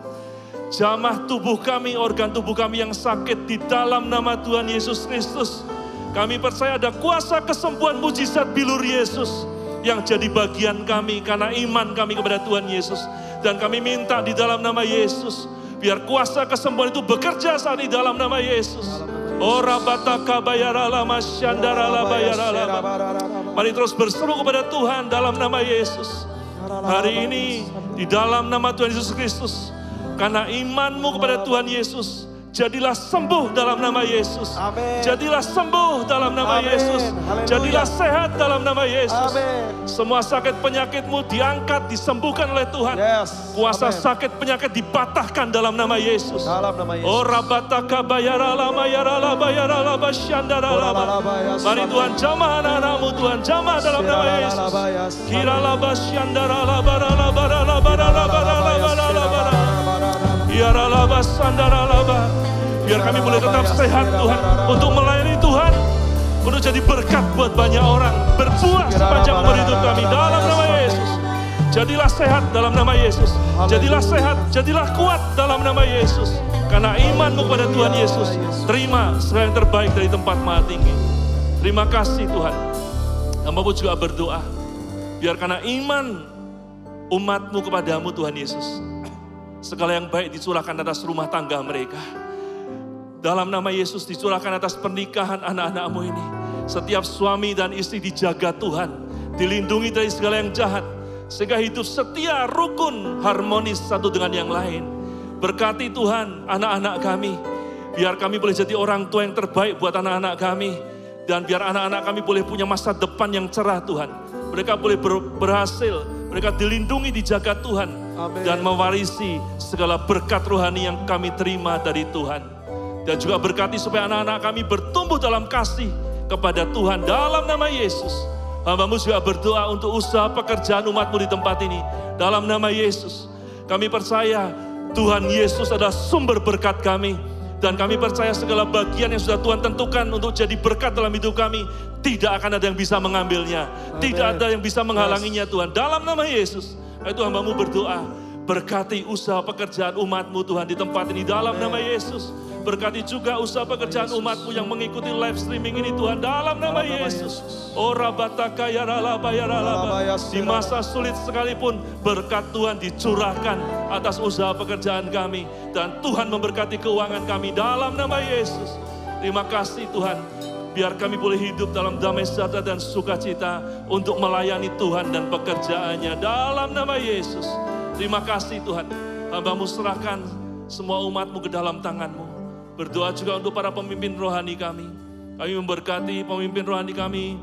Jamah tubuh kami, organ tubuh kami yang sakit di dalam nama Tuhan Yesus Kristus. Kami percaya ada kuasa kesembuhan mujizat bilur Yesus yang jadi bagian kami karena iman kami kepada Tuhan Yesus. Dan kami minta di dalam nama Yesus, biar kuasa kesembuhan itu bekerja saat ini dalam nama Yesus. Bayarala. Mari terus berseru kepada Tuhan dalam nama Yesus. Hari ini di dalam nama Tuhan Yesus Kristus karena imanmu kepada Tuhan Yesus, jadilah sembuh dalam nama Yesus. Amin. Jadilah sembuh dalam nama Amin. Yesus. Haleluya. Jadilah sehat dalam nama Yesus. Amin. Semua sakit penyakitmu diangkat, disembuhkan oleh Tuhan. Yes. Kuasa Amin. sakit penyakit dipatahkan dalam nama Yesus. Dalam nama Yesus. Oh rabataka bayarala mayarala bayarala basyandarala. Mari Tuhan jamah anak-anakmu Tuhan jamah dalam nama Yesus. Kirala basyandarala barala barala barala barala barala barala. Biar kami boleh tetap sehat Tuhan. Untuk melayani Tuhan. Untuk jadi berkat buat banyak orang. Berbuah sepanjang umur hidup kami. Dalam nama Yesus. Jadilah sehat dalam nama Yesus. Jadilah sehat, jadilah kuat dalam nama Yesus. Karena imanmu kepada Tuhan Yesus. Terima segala yang terbaik dari tempat maha tinggi. Terima kasih Tuhan. Hamba pun juga berdoa. Biar karena iman umatmu kepadamu Tuhan Yesus. Segala yang baik dicurahkan atas rumah tangga mereka. Dalam nama Yesus dicurahkan atas pernikahan anak-anakmu ini. Setiap suami dan istri dijaga Tuhan. Dilindungi dari segala yang jahat. Sehingga hidup setia, rukun, harmonis satu dengan yang lain. Berkati Tuhan anak-anak kami. Biar kami boleh jadi orang tua yang terbaik buat anak-anak kami. Dan biar anak-anak kami boleh punya masa depan yang cerah Tuhan. Mereka boleh ber- berhasil. Mereka dilindungi, dijaga Tuhan. Amin. Dan mewarisi segala berkat rohani yang kami terima dari Tuhan. Dan juga berkati supaya anak-anak kami bertumbuh dalam kasih kepada Tuhan dalam nama Yesus. Hambamu juga berdoa untuk usaha pekerjaan umatmu di tempat ini. Dalam nama Yesus. Kami percaya Tuhan Yesus adalah sumber berkat kami. Dan kami percaya segala bagian yang sudah Tuhan tentukan untuk jadi berkat dalam hidup kami. Tidak akan ada yang bisa mengambilnya. Tidak Amin. ada yang bisa menghalanginya Tuhan. Dalam nama Yesus. Itu hambamu berdoa. Berkati usaha pekerjaan umatmu Tuhan di tempat ini. Dalam nama Yesus. Berkati juga usaha pekerjaan umatmu yang mengikuti live streaming ini Tuhan. Dalam nama Yesus. Oh rabataka ya ralaba ya ralaba. Di masa sulit sekalipun berkat Tuhan dicurahkan atas usaha pekerjaan kami. Dan Tuhan memberkati keuangan kami dalam nama Yesus. Terima kasih Tuhan. Biar kami boleh hidup dalam damai sejahtera dan sukacita untuk melayani Tuhan dan pekerjaannya dalam nama Yesus. Terima kasih Tuhan. Hambamu serahkan semua umatmu ke dalam tanganmu. Berdoa juga untuk para pemimpin rohani kami. Kami memberkati pemimpin rohani kami,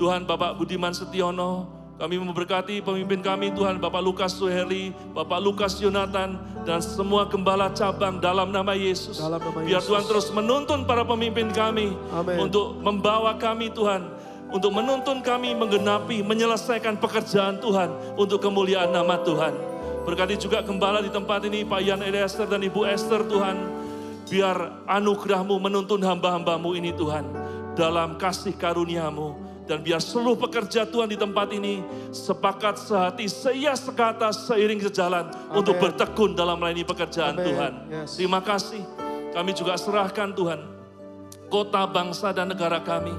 Tuhan Bapak Budiman Setiono, kami memberkati pemimpin kami Tuhan Bapak Lukas Suheri, Bapak Lukas Yonatan, dan semua gembala cabang dalam nama Yesus. Dalam nama Biar Yesus. Tuhan terus menuntun para pemimpin kami Amin. untuk membawa kami Tuhan, untuk menuntun kami menggenapi, menyelesaikan pekerjaan Tuhan untuk kemuliaan nama Tuhan. Berkati juga gembala di tempat ini Pak Yan Eliezer dan Ibu Esther Tuhan. Biar anugerahmu menuntun hamba-hambamu ini Tuhan. Dalam kasih karuniamu Dan biar seluruh pekerja Tuhan di tempat ini sepakat sehati, seia sekata, seiring sejalan untuk bertekun dalam melayani pekerjaan Amin. Tuhan. Yes. Terima kasih. Kami juga serahkan Tuhan kota, bangsa, dan negara kami.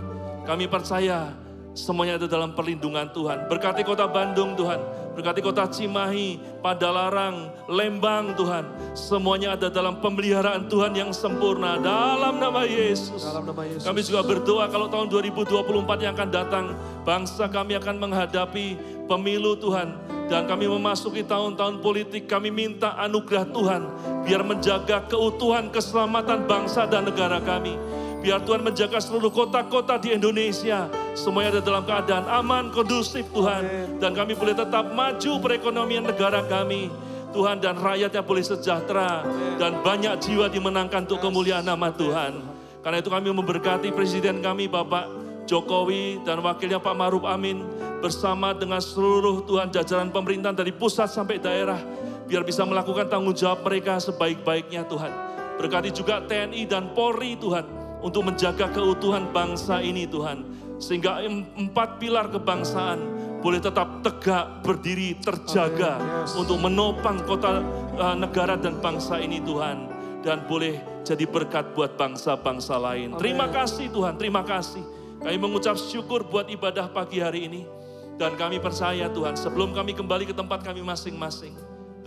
Kami percaya semuanya ada dalam perlindungan Tuhan. Berkati kota Bandung Tuhan, berkati kota Cimahi, Padalarang, Lembang Tuhan. Semuanya ada dalam pemeliharaan Tuhan yang sempurna dalam nama Yesus. Dalam nama Yesus. Kami juga berdoa kalau tahun 2024 yang akan datang, bangsa kami akan menghadapi pemilu Tuhan. Dan kami memasuki tahun-tahun politik, kami minta anugerah Tuhan, biar menjaga keutuhan, keselamatan bangsa dan negara kami. Biar Tuhan menjaga seluruh kota-kota di Indonesia. Semuanya ada dalam keadaan aman, kondusif Tuhan. Dan kami boleh tetap maju perekonomian negara kami. Tuhan dan rakyatnya boleh sejahtera. Dan banyak jiwa dimenangkan untuk kemuliaan nama Tuhan. Karena itu kami memberkati Presiden kami Bapak Jokowi dan wakilnya Pak Maruf Amin. Bersama dengan seluruh Tuhan jajaran pemerintahan dari pusat sampai daerah. Biar bisa melakukan tanggung jawab mereka sebaik-baiknya Tuhan. Berkati juga TNI dan Polri Tuhan untuk menjaga keutuhan bangsa ini Tuhan. Sehingga em- empat pilar kebangsaan boleh tetap tegak, berdiri, terjaga. Yes. untuk menopang kota, eh, negara dan bangsa ini Tuhan. Dan boleh jadi berkat buat bangsa-bangsa lain. Terima kasih Tuhan, terima kasih. Kami mengucap syukur buat ibadah pagi hari ini. Dan kami percaya Tuhan, sebelum kami kembali ke tempat kami masing-masing,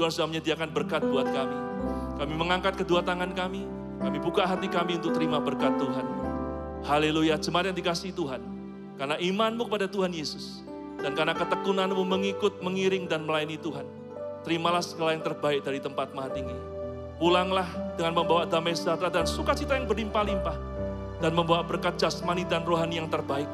Tuhan sudah menyediakan berkat buat kami. Kami mengangkat kedua tangan kami, kami buka hati kami untuk terima berkat Tuhan. Haleluya, jemaat yang dikasih Tuhan. Karena imanmu kepada Tuhan Yesus. Dan karena ketekunanmu mengikut, mengiring, dan melayani Tuhan. Terimalah segala yang terbaik dari tempat maha tinggi. Pulanglah dengan membawa damai sejahtera dan sukacita yang berlimpah-limpah. Dan membawa berkat jasmani dan rohani yang terbaik.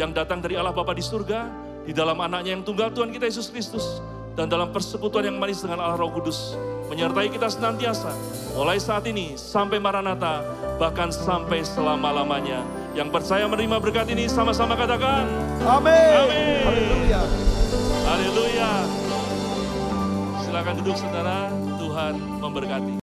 Yang datang dari Allah Bapa di surga, di dalam anaknya yang tunggal Tuhan kita Yesus Kristus. Dan dalam persekutuan yang manis dengan Allah Roh Kudus. Menyertai kita senantiasa. Mulai saat ini sampai Maranatha, bahkan sampai selama-lamanya. Yang percaya menerima berkat ini sama-sama katakan, Amin. Amin. Haleluya. Haleluya. Silakan duduk saudara, Tuhan memberkati.